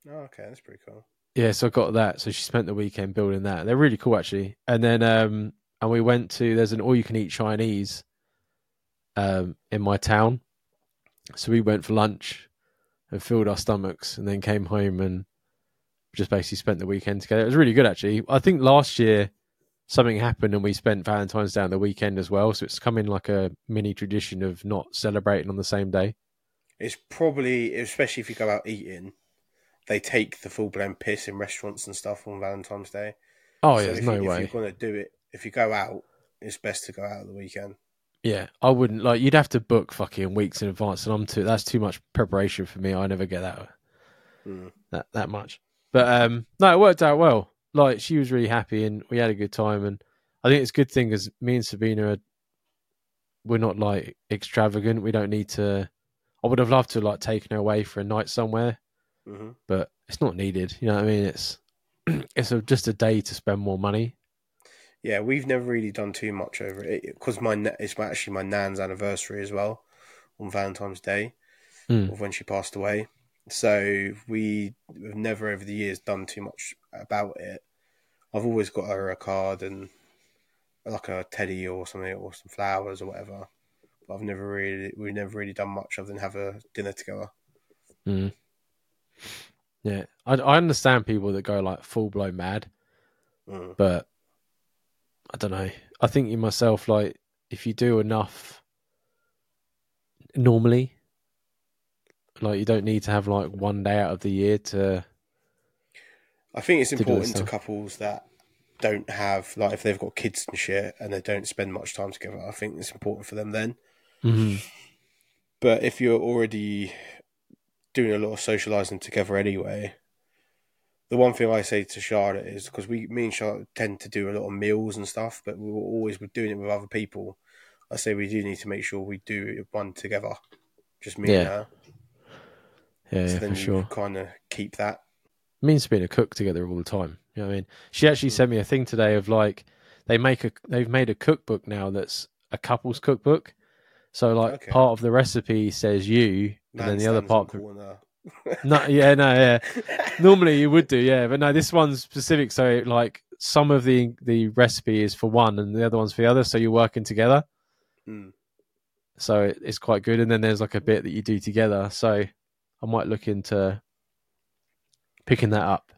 S1: Oh, okay, that's pretty cool.
S2: Yeah, so I got that. So she spent the weekend building that. They're really cool actually. And then um and we went to there's an all you can eat Chinese um in my town. So we went for lunch and filled our stomachs and then came home and just basically spent the weekend together. It was really good actually. I think last year something happened and we spent Valentine's Day on the weekend as well. So it's coming like a mini tradition of not celebrating on the same day.
S1: It's probably, especially if you go out eating, they take the full blown piss in restaurants and stuff on Valentine's Day.
S2: Oh
S1: So
S2: yeah, there's no
S1: you,
S2: way.
S1: If you're going to do it, if you go out, it's best to go out the weekend.
S2: Yeah, I wouldn't like. You'd have to book fucking weeks in advance, and I'm too. That's too much preparation for me. I never get that
S1: Mm.
S2: that that much. But um, no, it worked out well. Like she was really happy, and we had a good time. And I think it's a good thing because me and Sabina are we're not like extravagant. We don't need to. I would have loved to like taken her away for a night somewhere,
S1: hmm
S2: but it's not needed. You know what I mean? It's it's a, just a day to spend more money.
S1: Yeah, we've never really done too much over it because my it's actually my nan's anniversary as well on Valentine's Day
S2: Mm.
S1: of when she passed away. So we have never over the years done too much about it. I've always got her a card and like a teddy or something or some flowers or whatever. But I've never really we've never really done much other than have a dinner together.
S2: Mm. Yeah, I, I understand people that go like full blown mad.
S1: Mm.
S2: but I don't know. I think you myself like if you do enough normally, like you don't need to have like one day out of the year to.
S1: I think it's
S2: to
S1: important to
S2: stuff.
S1: couples that don't have like if they've got kids and shit and they don't spend much time together. I think it's important for them then. Mm-hmm. But if you're already doing a lot of socializing together anyway, the one thing I say to Charlotte is because we, me and Charlotte tend to do a lot of meals and stuff, but we were always doing it with other people. I say we do need to make sure we do one together, just me and her.
S2: Yeah,
S1: so
S2: yeah,
S1: then
S2: for
S1: you
S2: sure.
S1: kind of keep that.
S2: It means being a cook together all the time. You know what I mean? She actually
S1: Mm.
S2: sent me a thing today of like they make a they've made a cookbook now that's a couple's cookbook. So like
S1: Okay.
S2: part of the recipe says you, and then the other part.
S1: the.
S2: No, yeah, no, yeah. Normally you would do, yeah, but no, this one's specific. So like some of the the recipe is for one, and the other one's for the other. So you're working together.
S1: Mm.
S2: So it, it's quite good. And then there's like a bit that you do together. So I might look into picking that up.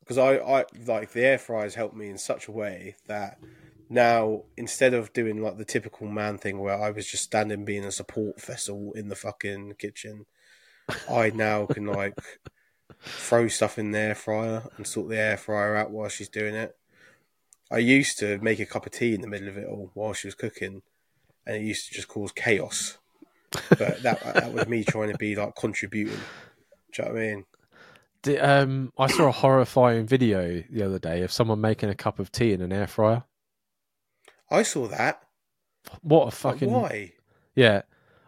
S1: because I, I like the air fryers helped me in such a way that now instead of doing like the typical man thing where I was just standing being a support vessel in the fucking kitchen, I now can like throw stuff in the air fryer and sort the air fryer out while she's doing it. I used to make a cup of tea in the middle of it all while she was cooking, and it used to just cause chaos. But that that was me trying to be like contributing. Do you know what I mean?
S2: Um, I saw a horrifying video the other day of someone making a cup of tea in an air fryer.
S1: I saw that.
S2: What a
S1: Like,
S2: fucking
S1: why?
S2: yeah!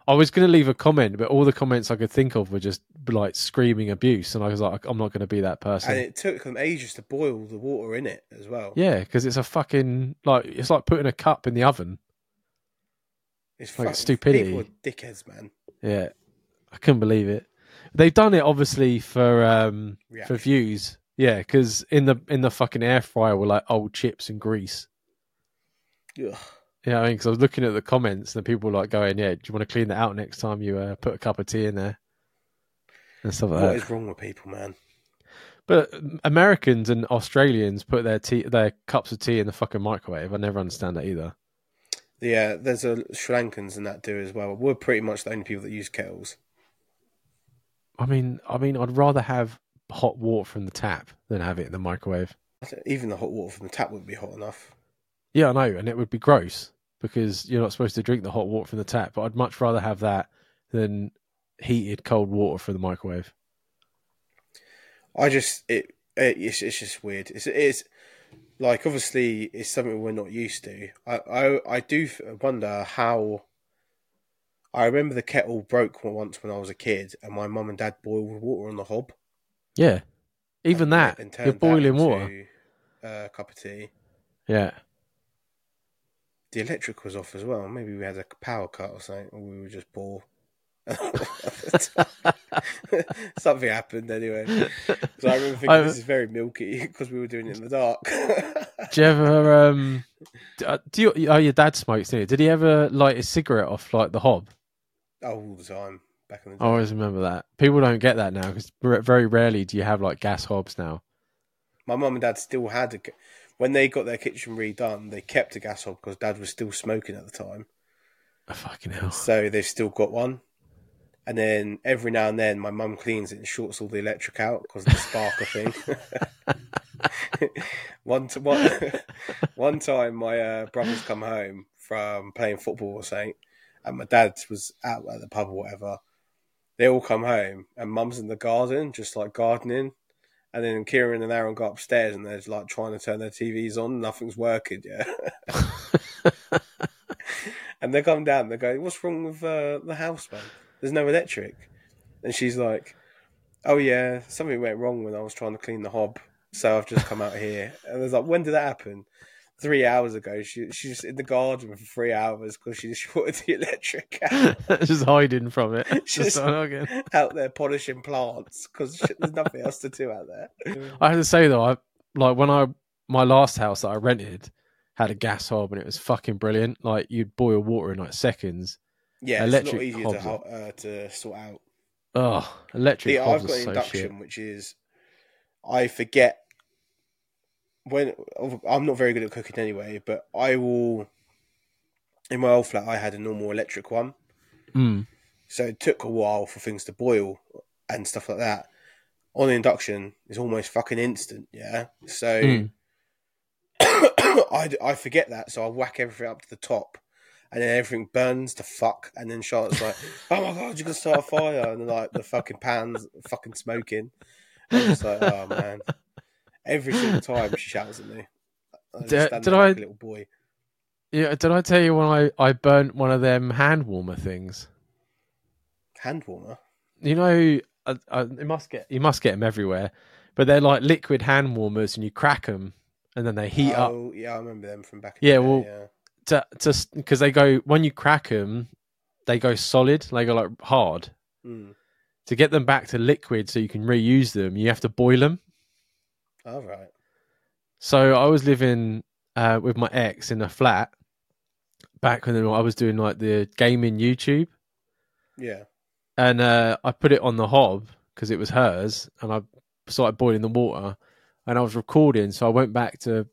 S2: I was going to leave a comment, but all the comments I could think of were just like screaming abuse, and I was like, I'm not going to be that person.
S1: And it took them ages to boil the water in it as well.
S2: Yeah, because it's a fucking like it's like putting a cup in the oven.
S1: It's
S2: like stupidity.
S1: People are dickheads, man.
S2: Yeah, I couldn't believe it. They've done it obviously for um for views. Yeah, because in the in the fucking air fryer were like old chips and grease.
S1: Ugh.
S2: Yeah, I mean, because I was looking at the comments and the people were like going, "Yeah, do you want to clean that out next time you uh, put a cup of tea in there?" And stuff like
S1: What
S2: What
S1: is wrong with people, man?
S2: But Americans and Australians put their tea, their cups of tea in the fucking microwave. I never understand that either.
S1: Yeah, there's a Sri Lankans and that do as well. We're pretty much the only people that use kettles.
S2: I mean, I mean, I'd rather have hot water from the tap than have it in the microwave.
S1: Even the hot water from the tap wouldn't be hot enough.
S2: Yeah, I know, and it would be gross because you're not supposed to drink the hot water from the tap. But I'd much rather have that than heated cold water from the microwave.
S1: I just it, it it's, it's just weird. It's it's like obviously it's something we're not used to. I I, I do wonder how. I remember the kettle broke once when I was a kid, and my mum and dad boiled water on the hob.
S2: Yeah, even
S1: and-
S2: that
S1: and
S2: you're
S1: turned that
S2: boiling water.
S1: uh, cup of tea.
S2: Yeah.
S1: The electric was off as well. Maybe we had a power cut or something, or we were just bored. Something happened anyway. So I remember thinking
S2: I-
S1: this is very milky because we were doing it in the dark.
S2: Do you ever um? uh, Do you? Oh, your dad smokes, he? Did he ever light a cigarette off like the hob?
S1: Oh, all the time back in the
S2: I always remember that. People don't get that now because very rarely do you have like gas hobs now.
S1: My mum and dad still had a. When they got their kitchen redone, they kept a gas hob because dad was still smoking at the time.
S2: Oh, fucking hell.
S1: So they've still got one. And then every now and then, my mum cleans it and shorts all the electric out because of the sparker thing. one, t- one, one time, my uh, brothers come home from playing football or something, and my dad was out at the pub or whatever. They all come home, and mum's in the garden, just like gardening. And then Kieran and Aaron go upstairs, and they're like trying to turn their TVs on. Nothing's working, yeah. And they come down, they go, What's wrong with uh, the house, man? There's no electric. And she's like, Oh, yeah, something went wrong when I was trying to clean the hob. So I've just come out here. And I was like, When did that happen? Three hours ago. She, she's in the garden for three hours because she just shorted the electric out,
S2: Just hiding from it. Again.
S1: out there polishing plants because there's nothing else to do out there.
S2: I have to say though, I like when I my last house that I rented had a gas hob and it was fucking brilliant. Like you'd boil water in like seconds.
S1: Yeah, it's a lot easier to, uh, to sort out.
S2: Oh, electric
S1: Yeah, I've got
S2: so
S1: induction,
S2: shit.
S1: which is I forget when I'm not very good at cooking anyway, but I will. In my old flat, I had a normal electric one,
S2: Mm.
S1: so it took a while for things to boil and stuff like that. On induction, it's almost fucking instant, yeah. So
S2: Mm.
S1: I, I forget that, so I whack everything up to the top, and then everything burns to fuck. And then Charlotte's like, "Oh my god, you can start a fire!" And like the fucking pans fucking smoking. I'm just like, "Oh man!" Every single time she shouts at me. I
S2: Did- did
S1: like
S2: I-
S1: a little boy?
S2: Yeah, did I tell you when I I burnt one of them hand warmer things?
S1: Hand warmer.
S2: You know, I, I, you must get you must get them everywhere, but they're like liquid hand warmers, and you crack them, and then they heat up
S1: oh, yeah, I remember them from back. In
S2: Yeah,
S1: the day,
S2: well,
S1: yeah.
S2: To to because they go when you crack them, they go solid, they go like hard.
S1: Mm.
S2: To get them back to liquid, so you can reuse them, you have to boil them.
S1: All right.
S2: So I was living uh, with my ex in a flat back when I was doing like the gaming YouTube,
S1: Yeah.
S2: and uh, I put it on the hob because it was hers, and I started boiling the water, and I was recording, so I went back to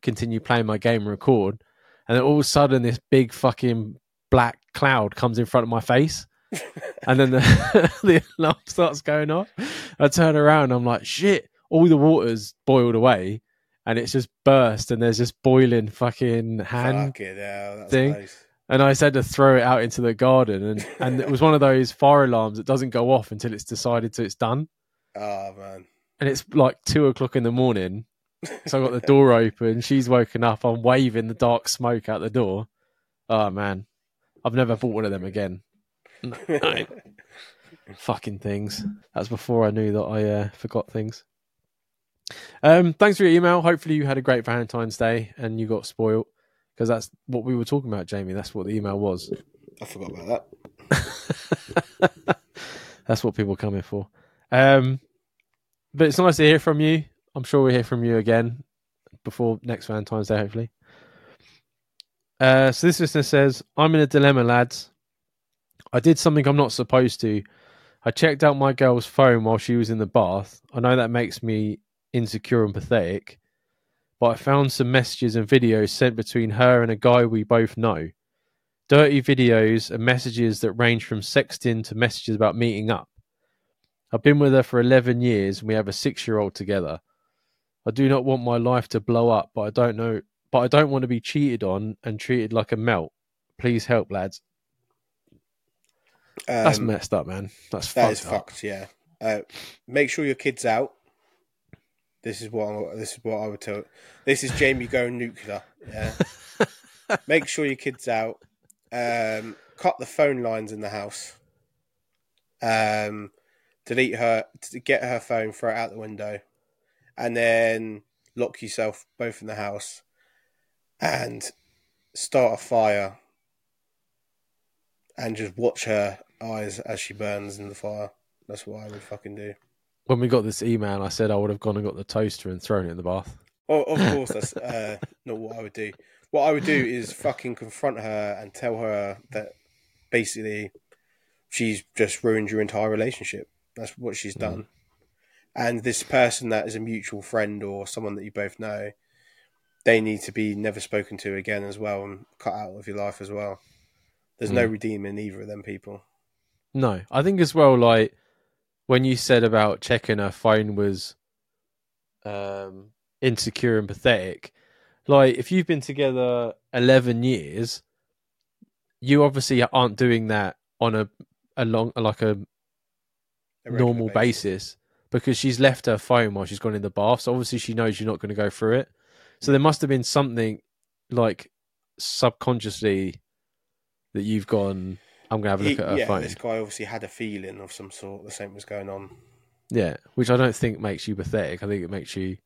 S2: continue playing my game and record, and then all of a sudden this big fucking black cloud comes in front of my face. and then the, the alarm starts going off. I turn around, I'm like, shit, all the water's boiled away, and it's just burst, and there's just boiling fucking hand
S1: Fuck it, yeah, that's
S2: thing.
S1: close.
S2: and I said to throw it out into the garden, and and it was one of those fire alarms that doesn't go off until it's decided to it's done,
S1: Oh man.
S2: and it's like two o'clock in the morning. So I got the door open. She's woken up. I'm waving the dark smoke out the door. Oh man, I've never bought one of them again. No, no. Fucking things. That's before I knew that I uh, forgot things. Um, thanks for your email. Hopefully you had a great Valentine's Day and you got spoiled because that's what we were talking about, Jamie. That's what the email was.
S1: I forgot about that.
S2: That's what people come here for. Um, but it's nice to hear from you. I'm sure we'll hear from you again before next Valentine's Day, hopefully. Uh, so this listener says, I'm in a dilemma, lads. I did something I'm not supposed to. I checked out my girl's phone while she was in the bath. I know that makes me insecure and pathetic, but I found some messages and videos sent between her and a guy we both know dirty videos and messages that range from sexting to messages about meeting up. I've been with her for 11 years and we have a six year old together. I do not want my life to blow up, but I don't know, but I don't want to be cheated on and treated like a melt. Please help, lads. That's
S1: Um,
S2: messed up, man. That's
S1: That
S2: fucked
S1: is
S2: up.
S1: fucked. Yeah. Uh, make sure your kids out. This is what I, this is what I would tell. This is Jamie going nuclear. Yeah. make sure your kids out. Um, cut the phone lines in the house. Um, delete her. Get her phone, throw it out the window, and then lock yourself both in the house, and start a fire, and just watch her eyes as she burns in the fire. That's what I would fucking do.
S2: When we got this email, I said I would have gone and got the toaster and thrown it in the bath.
S1: Oh, of course, that's uh, not what I would do. What I would do is fucking confront her and tell her that basically she's just ruined your entire relationship. That's what she's done. And this person that is a mutual friend or someone that you both know, they need to be never spoken to again as well and cut out of your life as well. There's no redeeming either of them people.
S2: No, I think as well, like when you said about checking her phone was um, insecure and pathetic. Like if you've been together eleven years, you obviously aren't doing that on a a long like a
S1: A
S2: normal basis. Because she's left her phone while she's gone in the bath. So obviously she knows you're not going to go through it. So there must have been something like subconsciously that you've gone. I'm going to have a look
S1: He-
S2: at her
S1: yeah,
S2: phone.
S1: this guy obviously had a feeling of some sort. The same was going on.
S2: Yeah, which I don't think makes you pathetic. I think it makes you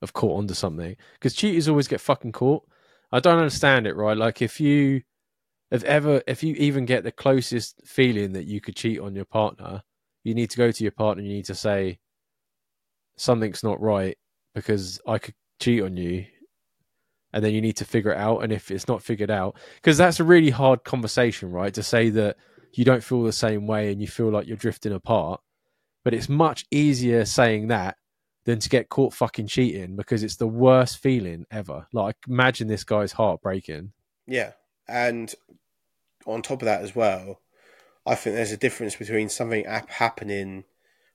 S2: have caught onto something because cheaters always get fucking caught. I don't understand it, right? Like if you have ever, if you even get the closest feeling that you could cheat on your partner, you need to go to your partner. and You need to say something's not right because I could cheat on you, and then you need to figure it out. And if it's not figured out, because that's a really hard conversation, right? To say that you don't feel the same way and you feel like you're drifting apart but it's much easier saying that than to get caught fucking cheating because it's the worst feeling ever. Like, imagine this guy's heart breaking.
S1: Yeah, and on top of that as well, I think there's a difference between something happening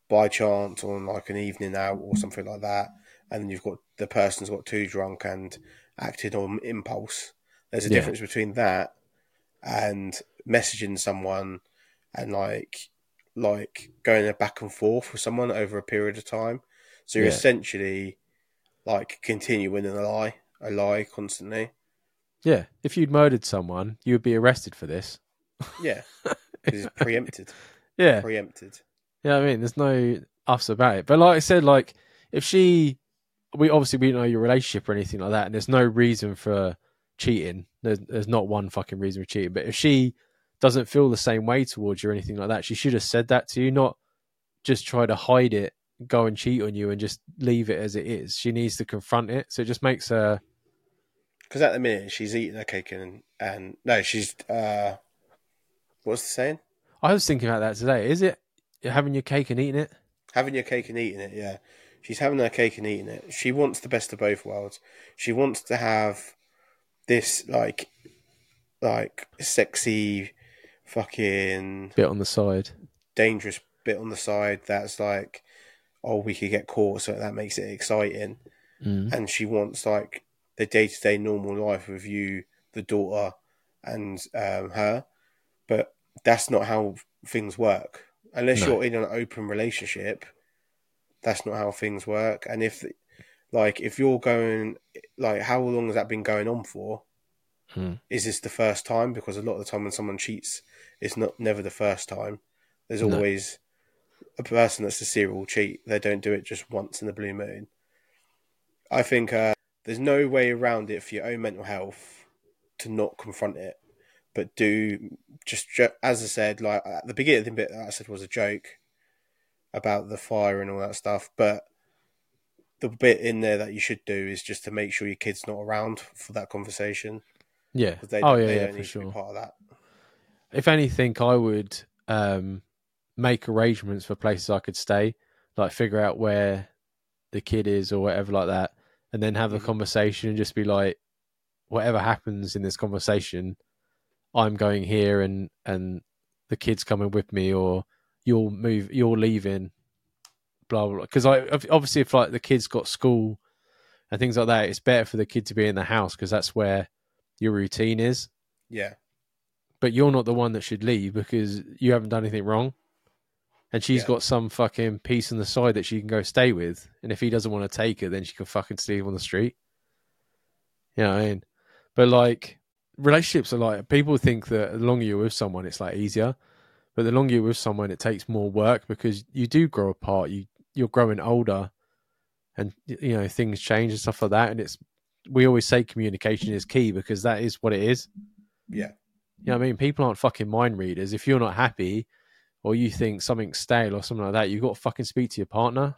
S1: by chance on like an evening out or something like that, and then you've got the person's got too drunk and acted on impulse. There's a
S2: Yeah.
S1: difference between that and messaging someone and like like going back and forth with someone over a period of time. So you're
S2: Yeah.
S1: essentially like continuing in a lie, a lie constantly.
S2: Yeah, if you'd murdered someone, you would be arrested for this.
S1: Yeah, because it's preempted.
S2: Yeah,
S1: Preempted.
S2: Yeah. I mean, there's no uffs about it. But like I said, like if she, we obviously we don't know your relationship or anything like that, and there's no reason for cheating. There's there's not one fucking reason for cheating. But if she doesn't feel the same way towards you or anything like that, she should have said that to you, not just try to hide it, go and cheat on you, and just leave it as it is. She needs to confront it. So it just makes her.
S1: Because at the minute she's eating her cake and and no, she's uh, what's the saying?
S2: I was thinking about that today. Is it having your cake and eating it?
S1: Having your cake and eating it. Yeah, she's having her cake and eating it. She wants the best of both worlds. She wants to have this like like sexy, fucking
S2: Bit on the side.
S1: dangerous bit on the side that's like, oh, we could get caught, so that makes it exciting.
S2: Mm.
S1: and she wants like the day to day normal life with you, the daughter, and um, her. But that's not how things work. Unless
S2: No.
S1: you're in an open relationship, that's not how things work. And if, like, if you're going, like, how long has that been going on for?
S2: Hmm.
S1: Is this the first time? Because a lot of the time when someone cheats, it's not never the first time. There's
S2: No.
S1: always a person that's a serial cheat. They don't do it just once in the blue moon. I think uh, there's no way around it for your own mental health to not confront it, but do just as I said, like at the beginning, the bit that I said was a joke about the fire and all that stuff, but the bit in there that you should do is just to make sure your kid's not around for that conversation
S2: Yeah.
S1: they,
S2: oh yeah,
S1: they
S2: yeah, for
S1: need to be
S2: sure.
S1: part of that.
S2: if anything, I would um, make arrangements for places I could stay, like figure out where the kid is or whatever like that, and then have a
S1: Mhm.
S2: conversation and just be like, whatever happens in this conversation, I'm going here and and the kid's coming with me, or you'll move, you're leaving, blah blah. Because I obviously if like the kid's got school and things like that, it's better for the kid to be in the house because that's where your routine is
S1: Yeah,
S2: but you're not the one that should leave because you haven't done anything wrong. And she's
S1: Yeah.
S2: got some fucking piece on the side that she can go stay with. And if he doesn't want to take her, then she can fucking sleep on the street. You know what I mean? But like relationships are like people think that the longer you're with someone, it's like easier. But the longer you're with someone, it takes more work because you do grow apart. You you're growing older, and you know things change and stuff like that. And it's we always say communication is key because that is what it is.
S1: Yeah.
S2: You know what I mean? People aren't fucking mind readers. If you're not happy or you think something's stale or something like that, you've got to fucking speak to your partner.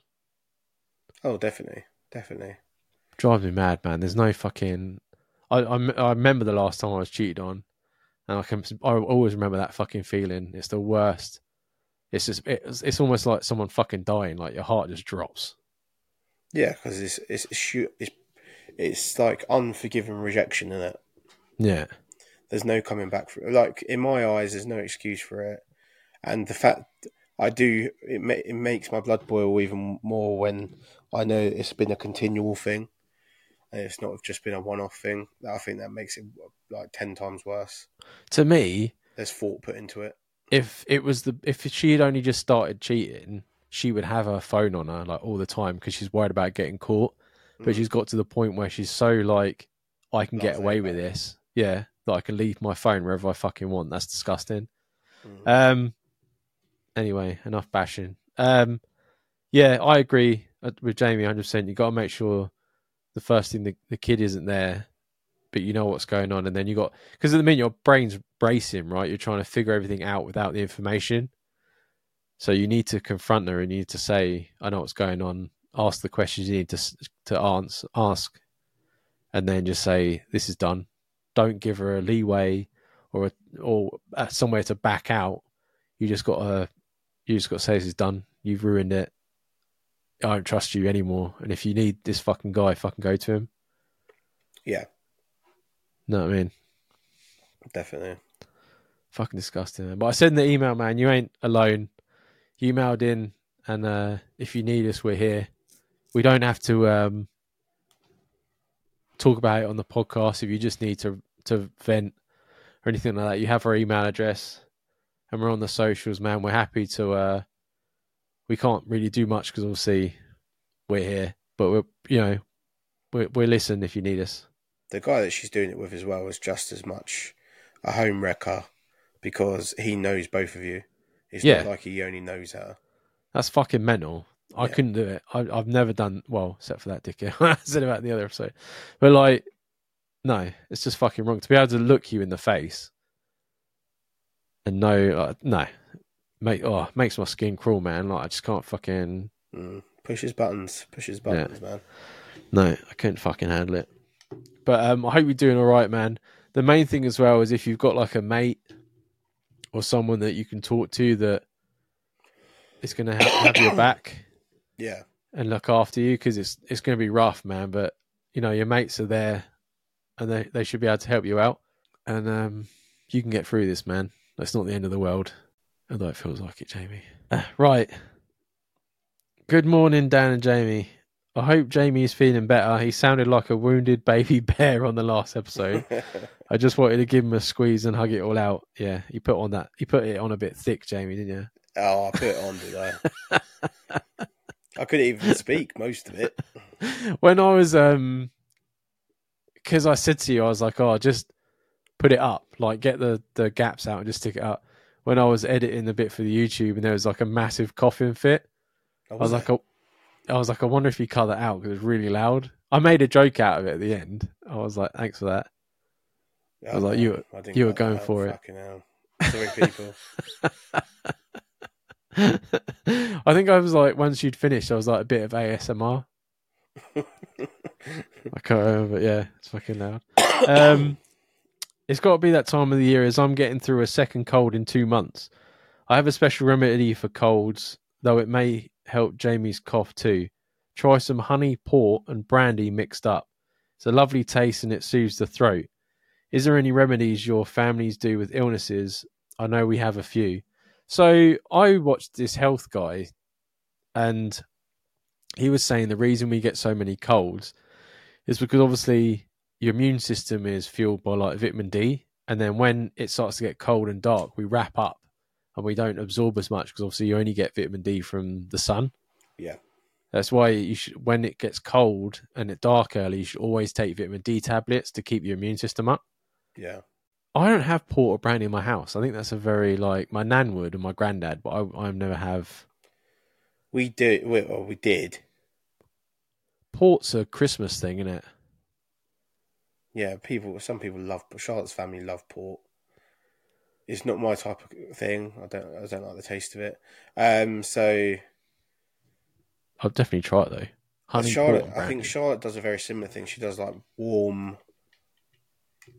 S1: Oh, definitely, definitely.
S2: Drives me mad, man. There's no fucking. I, I, I remember the last time I was cheated on, and I can. I always remember that fucking feeling. It's the worst. It's just. It's, it's almost like someone fucking dying. Like your heart just drops.
S1: Yeah, because it's it's it's it's like unforgiving rejection in it.
S2: Yeah.
S1: There's no coming back for Like in my eyes, there's no excuse for it, and the fact I do it, ma- it makes my blood boil even more when I know it's been a continual thing, and it's not just been a one-off thing. I think that makes it like ten times worse.
S2: To me,
S1: There's thought put into it.
S2: if it was the if she had only just started cheating, she would have her phone on her like all the time because she's worried about getting caught. But
S1: Mm.
S2: she's got to the point where she's so like, I can get away with
S1: it.
S2: this. Yeah, that I can leave my phone wherever I fucking want. That's disgusting.
S1: Mm.
S2: Um. Anyway, enough bashing. Um. Yeah, I agree uh, with Jamie 100. percent You got to make sure the first thing the, the kid isn't there, but you know what's going on, and then you got because at the minute your brain's bracing, right? You're trying to figure everything out without the information. So you need to confront her and you need to say, "I know what's going on." Ask the questions you need to to answer, ask, and then just say, "This is done." Don't give her a leeway or a, or uh, somewhere to back out. You just got to you just got to say this is done. You've ruined it. I don't trust you anymore. And if you need this fucking guy, fucking go to him.
S1: Yeah,
S2: Know what I mean?
S1: definitely.
S2: Fucking disgusting. man. But I said in the email, man, you ain't alone. You emailed in, and uh, if you need us, we're here. We don't have to um, talk about it on the podcast. If you just need to to vent or anything like that, you have our email address, and we're on the socials, man. We're happy to. Uh, we can't really do much because obviously we're here, but we're you know we're we're listen if you need us.
S1: The guy that she's doing it with as well is just as much a home wrecker because he knows both of you. It's
S2: Yeah.
S1: not like he only knows her.
S2: That's fucking mental. I
S1: Yeah.
S2: couldn't do it. I, I've never done well, except for that dickhead I said about the other episode. But like, no, it's just fucking wrong to be able to look you in the face and know, like, no, make oh makes my skin crawl, man. Like I just can't fucking
S1: Mm. Pushes buttons, pushes buttons, man.
S2: no, I couldn't fucking handle it. But um, I hope you're doing all right, man. The main thing as well is if you've got like a mate or someone that you can talk to that is going to have, have your back.
S1: Yeah,
S2: and look after you because it's it's going to be rough, man. But you know your mates are there, and they they should be able to help you out, and um, you can get through this, man. That's not the end of the world, although it feels like it, Jamie. Uh, right. Good morning, Dan and Jamie. I hope Jamie is feeling better. He sounded like a wounded baby bear on the last episode. I just wanted to give him a squeeze and hug it all out. Yeah, you put on that. You put it on a bit thick, Jamie, didn't you?
S1: oh, I put it on, did I? I couldn't even speak most of it.
S2: when I was um because I said to you, I was like, Oh, just put it up, like get the the gaps out and just stick it up. When I was editing the bit for the YouTube and there was like a massive coughing fit,
S1: Oh,
S2: I was
S1: it?
S2: like, oh, I was like, I wonder if you cut that out because it was really loud. I made a joke out of it at the end. I was like, thanks for that. I was like, you were- you were going
S1: out,
S2: for it.
S1: Fucking hell. Sorry, people.
S2: I think I was like, once you'd finished, I was like a bit of ASMR. I can't remember, but yeah, it's fucking loud. Um, it's got to be that time of the year as I'm getting through a second cold in two months. I have a special remedy for colds, though it may help Jamie's cough too. Try some honey, port, and brandy mixed up. It's a lovely taste and it soothes the throat. Is there any remedies your families do with illnesses? I know we have a few. So I watched this health guy, and he was saying the reason we get so many colds is because obviously your immune system is fueled by like vitamin D, and then when it starts to get cold and dark, we wrap up and we don't absorb as much because obviously you only get vitamin D from the sun.
S1: Yeah.
S2: That's why you should, when it gets cold and it dark early, you should always take vitamin D tablets to keep your immune system up.
S1: Yeah.
S2: I don't have port or brandy in my house. I think that's a very like my nan would and my granddad, but I I never have.
S1: We do. We, well, we did.
S2: port's a Christmas thing, isn't it?
S1: Yeah, people. Some people love Charlotte's family love port. It's not my type of thing. I don't. I don't like the taste of it. Um. So
S2: I'll definitely try it though. Honey
S1: Charlotte, I think. Charlotte does a very similar thing. She does like warm,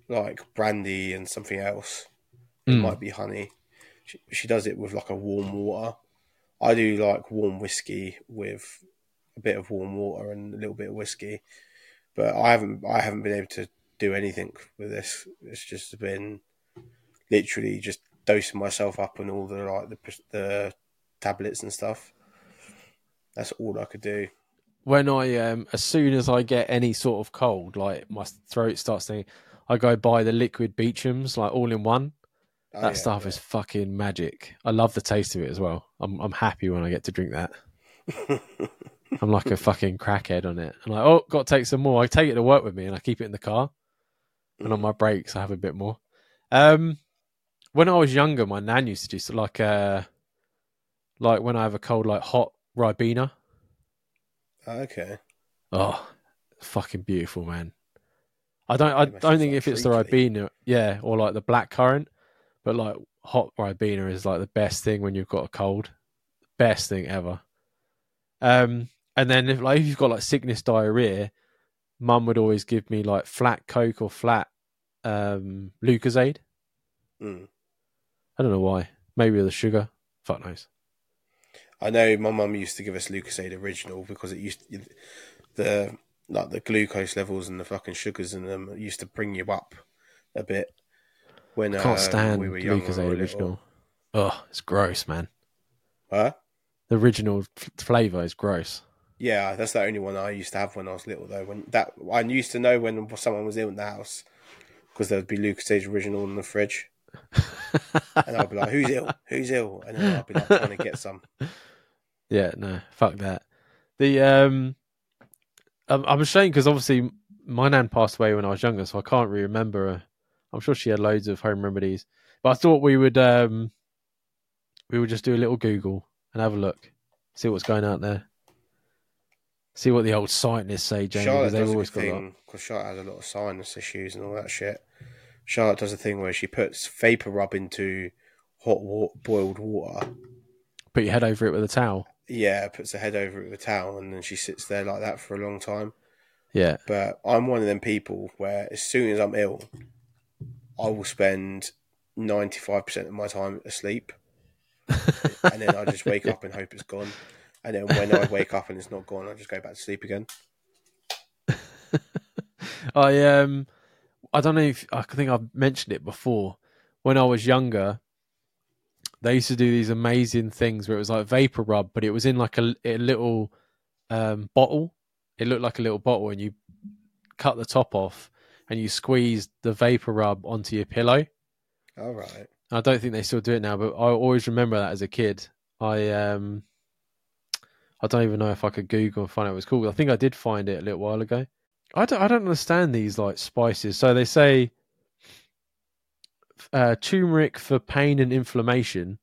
S1: like brandy and something else. It
S2: Mm.
S1: might be honey. She, she does it with like a warm water. I do like warm whiskey with a bit of warm water and a little bit of whiskey, but I haven't. I haven't been able to do anything with this. It's just been literally just dosing myself up on all the like the the tablets and stuff. That's all I could do.
S2: when I um as soon as I get any sort of cold, like my throat starts to, I go buy the liquid Beecham's like all in one.
S1: Oh,
S2: that
S1: yeah,
S2: stuff
S1: yeah.
S2: is fucking magic. I love the taste of it as well. I'm I'm happy when I get to drink that. I'm like a fucking crackhead on it. I'm like, oh, got to take some more. I take it to work with me and I keep it in the car. And on my breaks, I have a bit more. Um, when I was younger, my nan used to do so like uh, like when I have a cold, like hot ribena.
S1: okay.
S2: Oh, fucking beautiful, man. I don't. I don't think if it's the ribena, yeah, or like the black currant, but like hot ribena is like the best thing when you've got a cold. Best thing ever. Um, and then if like if you've got like sickness diarrhea, mum would always give me like flat Coke or flat um Lucozade.
S1: Mm.
S2: I don't know why. Maybe the sugar. Fuck knows.
S1: I know my mum used to give us Lucozade original because it used to, the like the glucose levels and the fucking sugars in them used to bring you up a bit when
S2: I
S1: uh,
S2: can't stand
S1: we were younger.
S2: Lucozade
S1: or little.
S2: original. Oh, it's gross, man.
S1: Huh?
S2: The original f- flavor is gross.
S1: Yeah, that's the only one I used to have when I was little though. When that I used to know when someone was ill in the house because there would be Lucozade original in the fridge, and I'd be like, "Who's ill? Who's ill?" And then I'd be like trying to get some.
S2: Yeah, no, fuck that. The um, I'm, I'm ashamed because obviously my nan passed away when I was younger, so I can't really remember. Her. I'm sure she had loads of home remedies, but I thought we would um, we would just do a little Google and have a look, see what's going out there, see what the old scientists say, Jamie,
S1: Charlotte does a
S2: always a
S1: thing because Charlotte has a lot of sinus issues and all that shit. Charlotte does a thing where she puts vapor rub into hot wa- boiled water.
S2: Put your head over it with a towel.
S1: Yeah, puts her head over it with a towel, and then she sits there like that for a long time.
S2: Yeah,
S1: But I'm one of them people where as soon as I'm ill, I will spend 95% of my time asleep. and then I just wake up and hope it's gone. And then when I wake up and it's not gone, I just go back to sleep again.
S2: I um, I don't know if I think I've mentioned it before. When I was younger, they used to do these amazing things where it was like vapor rub, but it was in like a, a little um, bottle. It looked like a little bottle, and you cut the top off and you squeezed the vapor rub onto your pillow.
S1: All right.
S2: I don't think they still do it now, but I always remember that as a kid. I um, I don't even know if I could Google and find out what it's called. I think I did find it a little while ago. I don't, I don't understand these like spices. So they say uh, turmeric for pain and inflammation.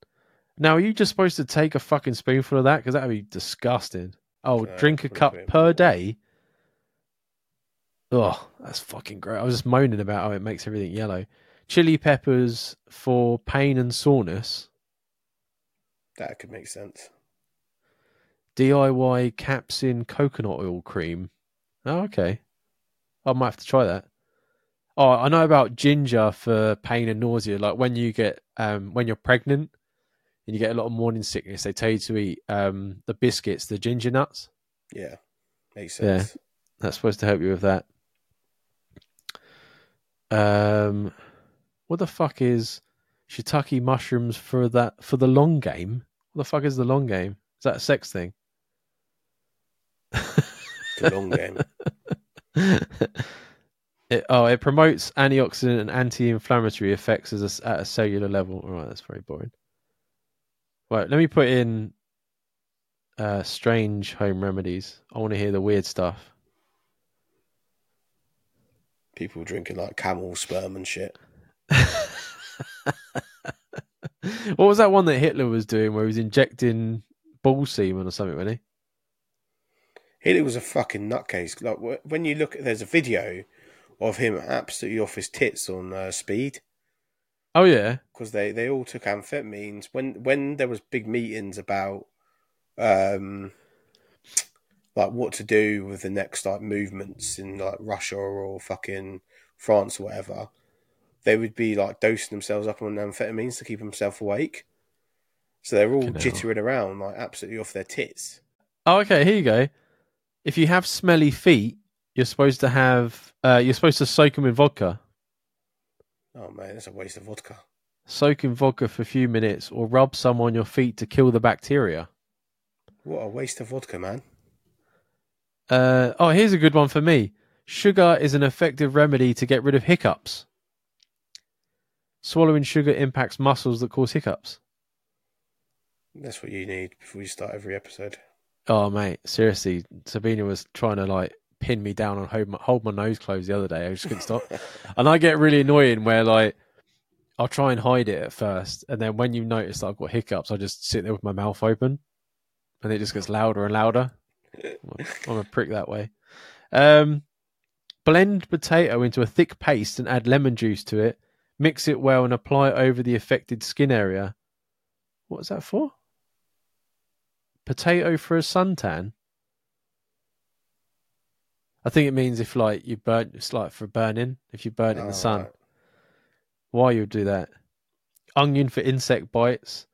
S2: Now, are you just supposed to take a fucking spoonful of that? Because that would be disgusting. Oh,
S1: Uh,
S2: drink a cup per
S1: more.
S2: day. Oh, that's fucking great. I was just moaning about how it makes everything yellow. Chili peppers for pain and soreness.
S1: That could make sense.
S2: DIY capsaicin coconut oil cream. Oh, okay. I might have to try that. Oh, I know about ginger for pain and nausea. Like when you get um when you're pregnant and you get a lot of morning sickness, they tell you to eat um the biscuits, the ginger nuts.
S1: Yeah. Makes sense. Yeah.
S2: That's supposed to help you with that. Um, what the fuck is shiitake mushrooms for that for the long game? What the fuck is the long game? Is that a sex thing?
S1: The long game.
S2: it, oh, it promotes antioxidant and anti-inflammatory effects as a at a cellular level. All right, that's very boring. Right, let me put in uh, strange home remedies. I want to hear the weird stuff.
S1: People drinking like camel sperm and shit.
S2: what was that one that Hitler was doing where he was injecting bull semen or something, wasn't he?
S1: Hitler was a fucking nutcase. Like when you look, at there's a video of him absolutely off his tits on uh, speed
S2: Oh yeah,
S1: because they, they all took amphetamines when when there was big meetings about um like what to do with the next like movements in like Russia or fucking France or whatever. They would be like dosing themselves up on amphetamines to keep themselves awake. So they're all jittering around like absolutely off their tits.
S2: Oh, okay. Here you go. If you have smelly feet, you're supposed to have. Uh, you're supposed to soak them in vodka.
S1: Oh man, that's a waste of vodka.
S2: Soak in vodka for a few minutes, or rub some on your feet to kill the bacteria.
S1: What a waste of vodka, man.
S2: Uh, oh, here's a good one for me. Sugar is an effective remedy to get rid of hiccups. Swallowing sugar impacts muscles that cause hiccups.
S1: That's what you need before you start every episode.
S2: Oh, mate, seriously, Sabina was trying to like pin me down and hold my, hold my nose closed the other day. I just couldn't stop. And I get really annoying where like I'll try and hide it at first, and then when you notice that I've got hiccups, I just sit there with my mouth open, and it just gets louder and louder. I'm a prick that way. Um, blend potato into a thick paste and add lemon juice to it. Mix it well and apply over the affected skin area. What is that for? Potato for a suntan. I think it means if like you burn, it's like for burning. If you burn in
S1: Oh,
S2: the sun,
S1: right.
S2: why you would do that? Onion for insect bites.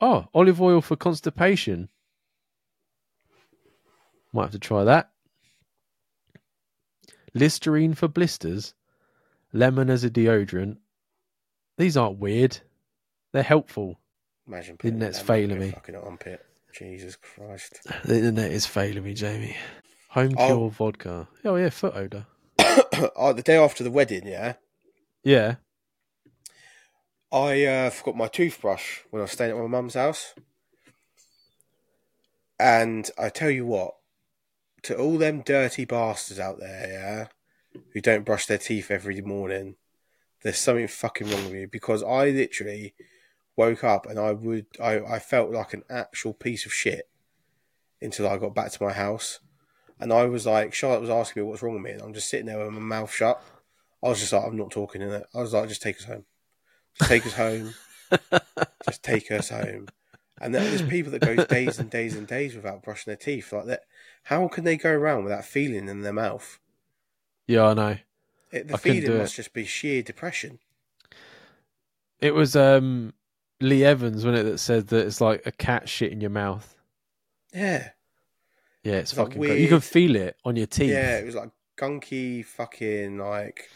S2: Oh, olive oil for constipation. Might have to try that. Listerine for blisters. Lemon as a deodorant. These aren't weird. They're helpful.
S1: Imagine
S2: The internet's failing me.
S1: Fucking armpit. Jesus Christ.
S2: The internet is failing me, Jamie. Home
S1: Oh.
S2: cure vodka. Oh yeah, foot odor.
S1: oh, the day after the wedding, yeah,
S2: Yeah.
S1: I uh, forgot my toothbrush when I was staying at my mum's house. And I tell you what, to all them dirty bastards out there, yeah, who don't brush their teeth every morning, there's something fucking wrong with you because I literally woke up and I would I, I felt like an actual piece of shit until I got back to my house. And I was like, Charlotte was asking me what's wrong with me, and I'm just sitting there with my mouth shut. I was just like, I'm not talking in it. I was like, just take us home. Just take us home. just take us home. And there's people that go days and days and days without brushing their teeth. Like that, how can they go around with that feeling in their mouth?
S2: Yeah, I know.
S1: It, the
S2: I
S1: feeling must just be sheer depression.
S2: It was um Lee Evans, wasn't it, that said that it's like a cat shit in your mouth.
S1: Yeah,
S2: Yeah, it's
S1: It's like
S2: fucking great. You can feel it on your teeth.
S1: yeah. It was like gunky, fucking like,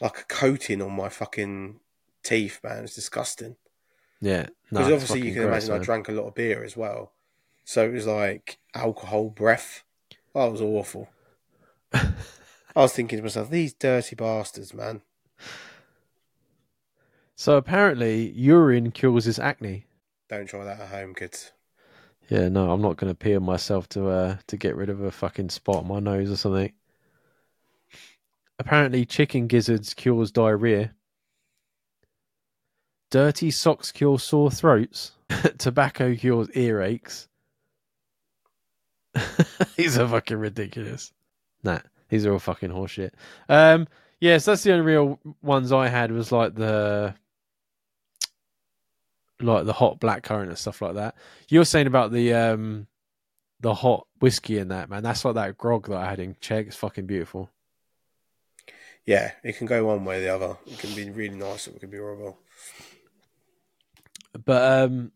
S1: like a coating on my fucking teeth, man. It's disgusting.
S2: Yeah.
S1: Because obviously you can
S2: gross,
S1: imagine I drank a lot of beer as well, so it was like alcohol breath. Oh, that was awful. I was thinking to myself, these dirty bastards, man.
S2: So apparently urine cures his acne.
S1: Don't try that at home, kids.
S2: Yeah, no, I'm not going to pee on myself to uh to get rid of a fucking spot on my nose or something. Apparently, chicken gizzards cures diarrhea. Dirty socks cure sore throats. Tobacco cures earaches. these are fucking ridiculous. Nah, these are all fucking horseshit. Um, yes, that's the only real ones I had was like the like the hot black currant and stuff like that. You're saying about the um the hot whiskey and that man. That's like that grog that I had in Czech. It's fucking beautiful.
S1: Yeah, it can go one way or the other. It can be really nice or it can be horrible.
S2: But um,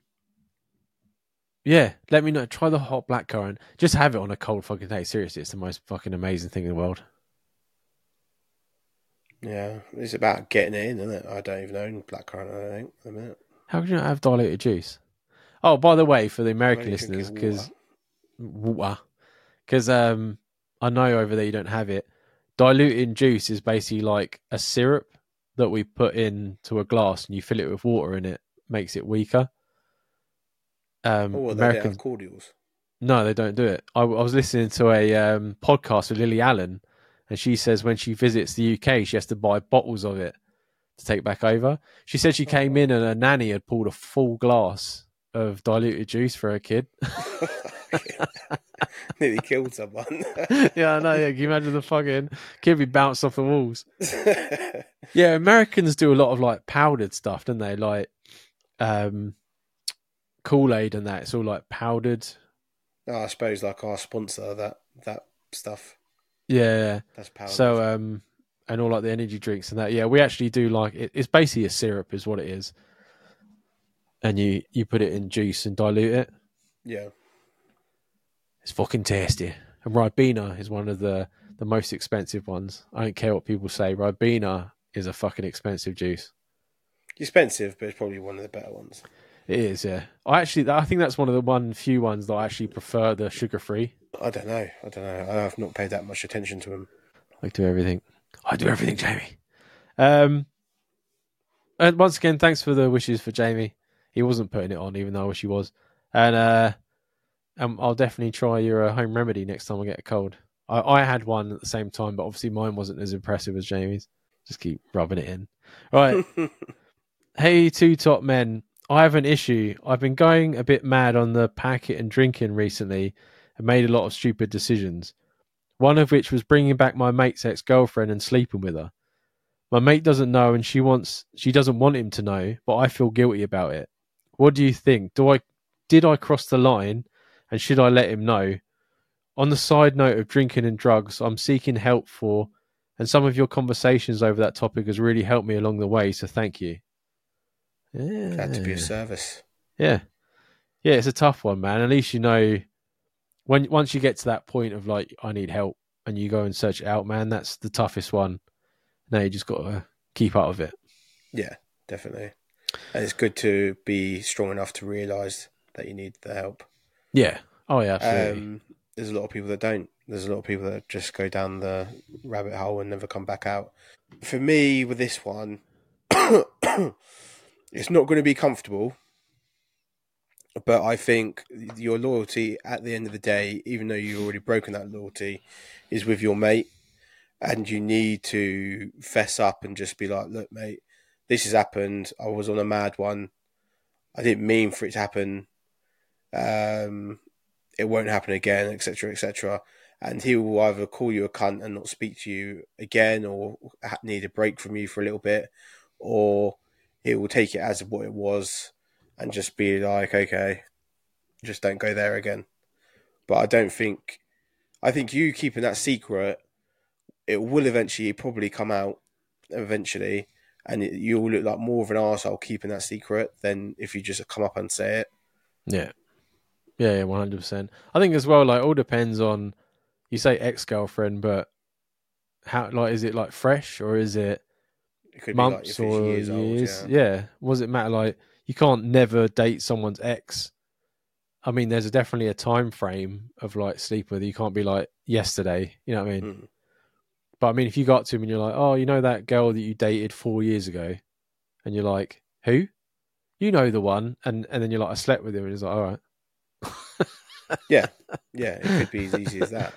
S2: yeah, let me know. Try the hot black currant. Just have it on a cold fucking day. Seriously, it's the most fucking amazing thing in the world.
S1: Yeah, it's about getting it in, isn't it? I don't even own blackcurrant, I don't think, at the minute.
S2: How can you not have diluted juice? Oh, by the way, for the American
S1: Only
S2: listeners, because water, because um, I know over there you don't have it. Diluting juice is basically like a syrup that we put into a glass and you fill it with water and it makes it weaker. Um,
S1: Oh, well, they don't
S2: American
S1: cordials.
S2: No, they don't do it. I, I was listening to a um, podcast with Lily Allen, and she says when she visits the UK, she has to buy bottles of it to take back over. She said she came in and her nanny had pulled a full glass of diluted juice for her kid.
S1: Nearly killed someone.
S2: yeah, I know. Yeah, can you imagine the fucking kid be bounced off the walls? Yeah, Americans do a lot of like powdered stuff, don't they? Like um Kool Aid and that. It's all like powdered.
S1: oh, I suppose like our sponsor that that stuff.
S2: Yeah.
S1: That's power.
S2: So um and all like the energy drinks and that. Yeah, we actually do like it, it's basically a syrup is what it is. And you you put it in juice and dilute it.
S1: yeah,
S2: It's fucking tasty. And Ribena is one of the the most expensive ones. I don't care what people say. Ribena is a fucking expensive juice.
S1: expensive, but it's probably one of the better ones.
S2: It is, yeah. I actually, I think that's one of the one few ones that I actually prefer the sugar free.
S1: I don't know. I don't know. I've not paid that much attention to them.
S2: I do everything. I do everything, Jamie. Um, and once again, thanks for the wishes for Jamie. He wasn't putting it on, even though I wish he was. And uh, um, I'll definitely try your uh, home remedy next time I get a cold. I, I had one at the same time, but obviously mine wasn't as impressive as Jamie's. Just keep rubbing it in. Right. hey, two top men. I have an issue. I've been going a bit mad on the packet and drinking recently and made a lot of stupid decisions. One of which was bringing back my mate's ex girlfriend and sleeping with her. My mate doesn't know and she wants she doesn't want him to know, but I feel guilty about it. What do you think? Do I did I cross the line and should I let him know? On the side note of drinking and drugs, I'm seeking help for and some of your conversations over that topic has really helped me along the way, so thank you. Yeah.
S1: Glad to be of service.
S2: Yeah. Yeah, it's a tough one, man. At least you know when once you get to that point of like I need help and you go and search it out, man, that's the toughest one. Now you just got to keep out of it.
S1: Yeah, definitely. And it's good to be strong enough to realise that you need the help.
S2: Yeah. Oh yeah, absolutely.
S1: Um, there's a lot of people that don't. There's a lot of people that just go down the rabbit hole and never come back out. For me, with this one, it's not going to be comfortable. But I think your loyalty at the end of the day, even though you've already broken that loyalty, is with your mate. And you need to fess up and just be like, look, mate, this has happened. I was on a mad one. I didn't mean for it to happen. Um, it won't happen again, etc., etc. And he will either call you a cunt and not speak to you again, or need a break from you for a little bit, or he will take it as what it was and just be like, okay, just don't go there again. But I don't think, I think you keeping that secret, it will eventually probably come out eventually, and it, you'll look like more of an arsehole keeping that secret than if you just come up and say it.
S2: yeah. Yeah, yeah, one hundred percent. I think as well, like all depends on you say ex girlfriend, but how like is it like fresh or is it
S1: It could
S2: months
S1: be like
S2: or years?
S1: years old.
S2: yeah.
S1: Yeah.
S2: Was it matter like you can't never date someone's ex? I mean, there's definitely a time frame of like sleep with. You can't be like yesterday. You know what I mean?
S1: Mm.
S2: But I mean, if you got to him and you're like, oh, you know that girl that you dated four years ago, and you're like, who? You know the one, and and then you're like, I slept with him, and he's like, all right.
S1: Yeah, yeah, it could be as easy as that.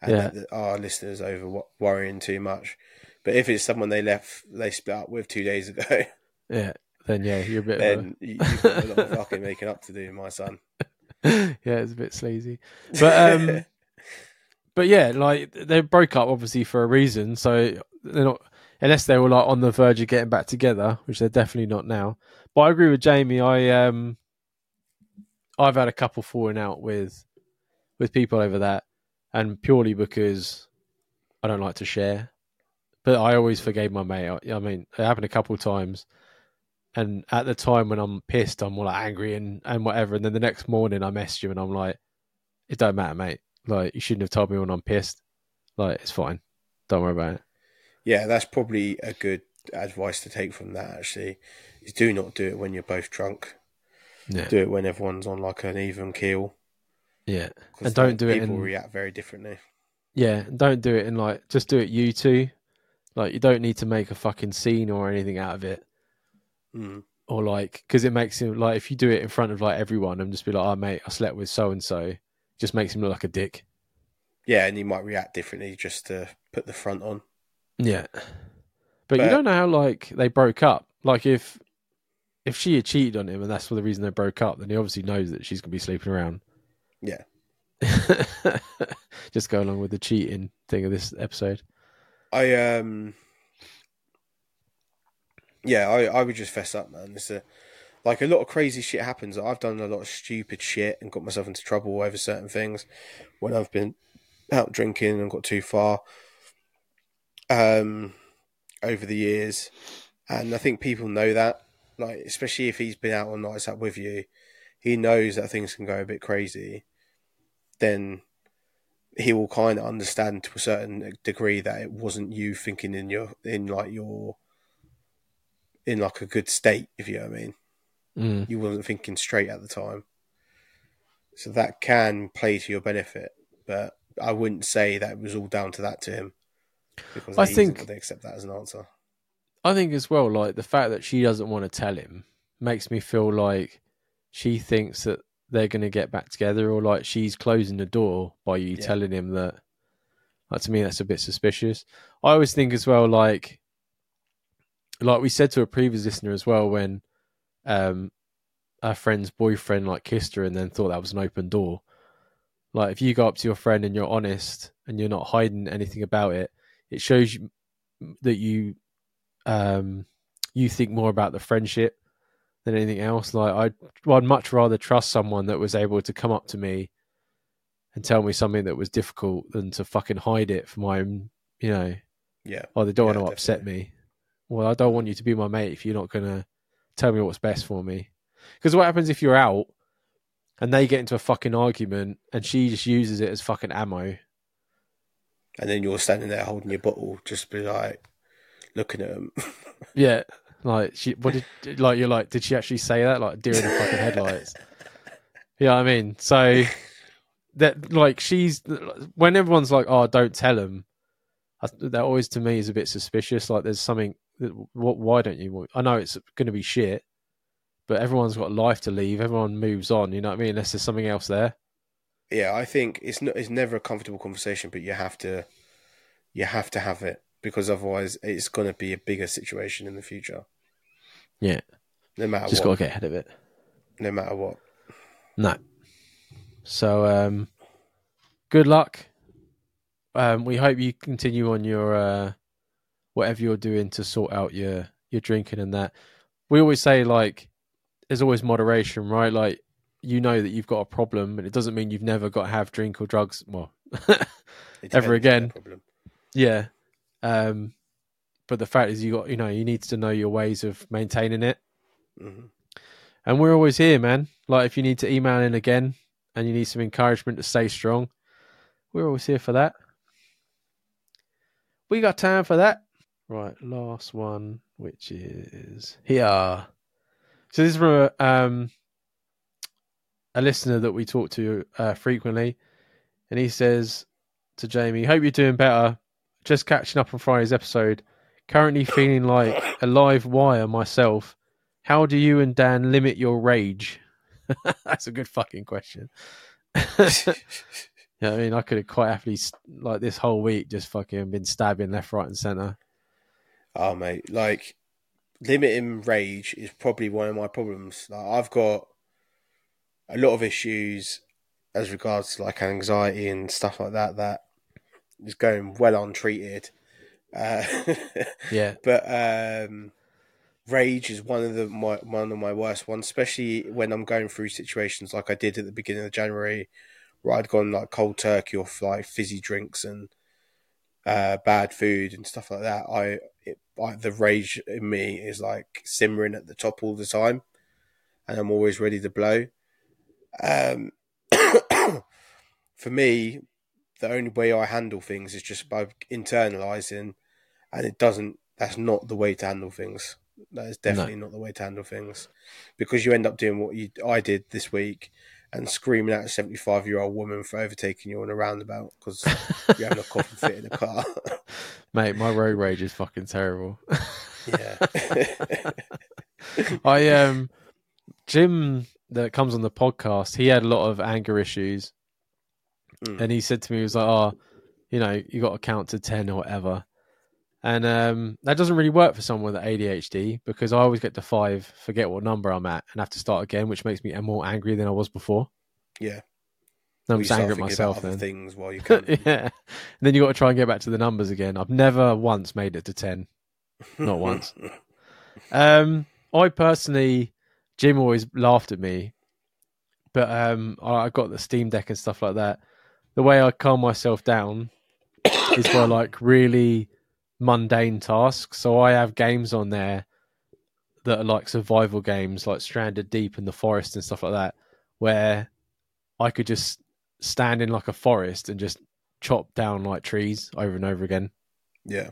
S1: And
S2: Yeah.
S1: that our listeners over worrying too much. But if it's someone they left, they split up with two days ago,
S2: Yeah. Then yeah, you're a bit. of
S1: then you- you've got a lot of fucking making up to do, my son.
S2: a... yeah, it's a bit sleazy, but um, but yeah, like they broke up obviously for a reason. So they're not unless they were like on the verge of getting back together, which they're definitely not now. But I agree with Jamie. I um, I've had a couple falling out with with people over that, and purely because I don't like to share. But I always forgave my mate. I, I mean, it happened a couple of times, and at the time when I'm pissed, I'm all like angry and and whatever. And then the next morning, I message you and I'm like, "It don't matter, mate. Like you shouldn't have told me when I'm pissed. Like it's fine. Don't worry about it."
S1: yeah, that's probably a good advice to take from that. Actually, is do not do it when you're both drunk.
S2: Yeah,
S1: Do it when everyone's on like an even keel.
S2: Yeah. And don't do it
S1: People
S2: in-
S1: react very differently.
S2: yeah. And don't do it in like just do it you two. Like you don't need to make a fucking scene or anything out of it.
S1: Mm.
S2: or like because it makes him like if you do it in front of like everyone and just be like, "Oh mate, I slept with so and so," just makes him look like a dick.
S1: Yeah, and he might react differently just to put the front on.
S2: Yeah, but, you don't know how like they broke up. Like if if she had cheated on him and that's for the reason they broke up, then he obviously knows that she's gonna be sleeping around.
S1: Yeah.
S2: Just go along with the cheating thing of this episode.
S1: I um yeah, I, I would just fess up, man. It's a like a lot of crazy shit happens. I've done a lot of stupid shit and got myself into trouble over certain things when I've been out drinking and got too far. Um, over the years, and I think people know that. Like, especially if he's been out on nights out with you, he knows that things can go a bit crazy. Then he will kind of understand to a certain degree that it wasn't you thinking in your in like your in like a good state, if you know what I mean.
S2: Mm.
S1: You wasn't thinking straight at the time. So that can play to your benefit, but I wouldn't say that it was all down to that to him. Because
S2: I think-
S1: doesn't accept that as an answer.
S2: I think as well, like the fact that she doesn't want to tell him makes me feel like she thinks that they're going to get back together, or like she's closing the door by you
S1: Yeah.
S2: telling him that. Like to me, that's a bit suspicious. I always think as well, like, like we said to a previous listener as well, when um, our friend's boyfriend like kissed her and then thought that was an open door. Like if you go up to your friend and you're honest and you're not hiding anything about it, it shows you that you um you think more about the friendship than anything else. Like I'd, well, I'd much rather trust someone that was able to come up to me and tell me something that was difficult than to fucking hide it for my own, you know,
S1: Yeah.
S2: oh, they don't
S1: Yeah,
S2: want to upset me. Well, I don't want you to be my mate if you're not going to tell me what's best for me. Because what happens if you're out and they get into a fucking argument and she just uses it as fucking ammo?
S1: And then you're standing there holding your bottle, just be like looking at him.
S2: Yeah. Like she, what did like you're like? Did she actually say that? Like deer in the fucking headlights. You know what I mean? So that like she's when everyone's like, "Oh, don't tell him," I- that always to me is a bit suspicious. Like there's something. What? Why don't you? I know it's going to be shit, but everyone's got life to leave. Everyone moves on. You know what I mean? Unless there's something else there.
S1: yeah, I think it's not. It's never a comfortable conversation, but you have to, you have to have it because otherwise it's going to be a bigger situation in the future.
S2: Yeah.
S1: No matter
S2: Just
S1: what.
S2: got to get ahead of it.
S1: No matter what.
S2: No. So um good luck. Um we hope you continue on your uh whatever you're doing to sort out your your drinking and that. We always say like there's always moderation, right? Like you know that you've got a problem and it doesn't mean you've never got to have drink or drugs. Well, Ever again. yeah. Um but the fact is you got you know, you need to know your ways of maintaining it.
S1: hmm
S2: And we're always here, man. Like if you need to email in again and you need some encouragement to stay strong, we're always here for that. We got time for that. Right, last one, which is here. So this is from a, um, a listener that we talk to uh, frequently, and he says to Jamie, "Hope you're doing better. Just catching up on Friday's episode. Currently feeling like a live wire myself." How do you and Dan limit your rage? That's a good fucking question. yeah, I mean, I could have quite happily, like this whole week, just fucking been stabbing left, right, and center.
S1: Oh mate, like limiting rage is probably one of my problems. Like I've got a lot of issues as regards to like anxiety and stuff like that that is going well untreated. Uh,
S2: Yeah,
S1: but um, rage is one of the my one of my worst ones, especially when I'm going through situations like I did at the beginning of January, where I'd gone like cold turkey off like fizzy drinks and uh, bad food and stuff like that. I, it, I the rage in me is like simmering at the top all the time, and I'm always ready to blow. Um, for me, the only way I handle things is just by internalizing, and it doesn't. That's not the way to handle things. That is definitely not the way to handle things, because you end up doing what you I did this week, and screaming at a seventy-five-year-old woman for overtaking you on a roundabout because you're having a coffin fit in the car.
S2: mate, my road rage is fucking terrible.
S1: yeah,
S2: I um, Jim that comes on the podcast, he had a lot of anger issues,
S1: Mm.
S2: and he said to me, he was like, "Oh, you know, you got to count to ten or whatever." And um, that doesn't really work for someone with ADHD because I always get to five, forget what number I'm at, and have to start again, which makes me more angry than I was before.
S1: Yeah.
S2: I'm just angry at myself then.
S1: things while you can.
S2: yeah. And then you got to try and get back to the numbers again. I've never once made it to 10. Not once. Um, I personally, Jim always laughed at me, but um, I I got the Steam Deck and stuff like that. The way I calm myself down is by like really mundane tasks. So I have games on there that are like survival games, like Stranded Deep in the Forest and stuff like that, where I could just stand in like a forest and just chop down like trees over and over again
S1: yeah.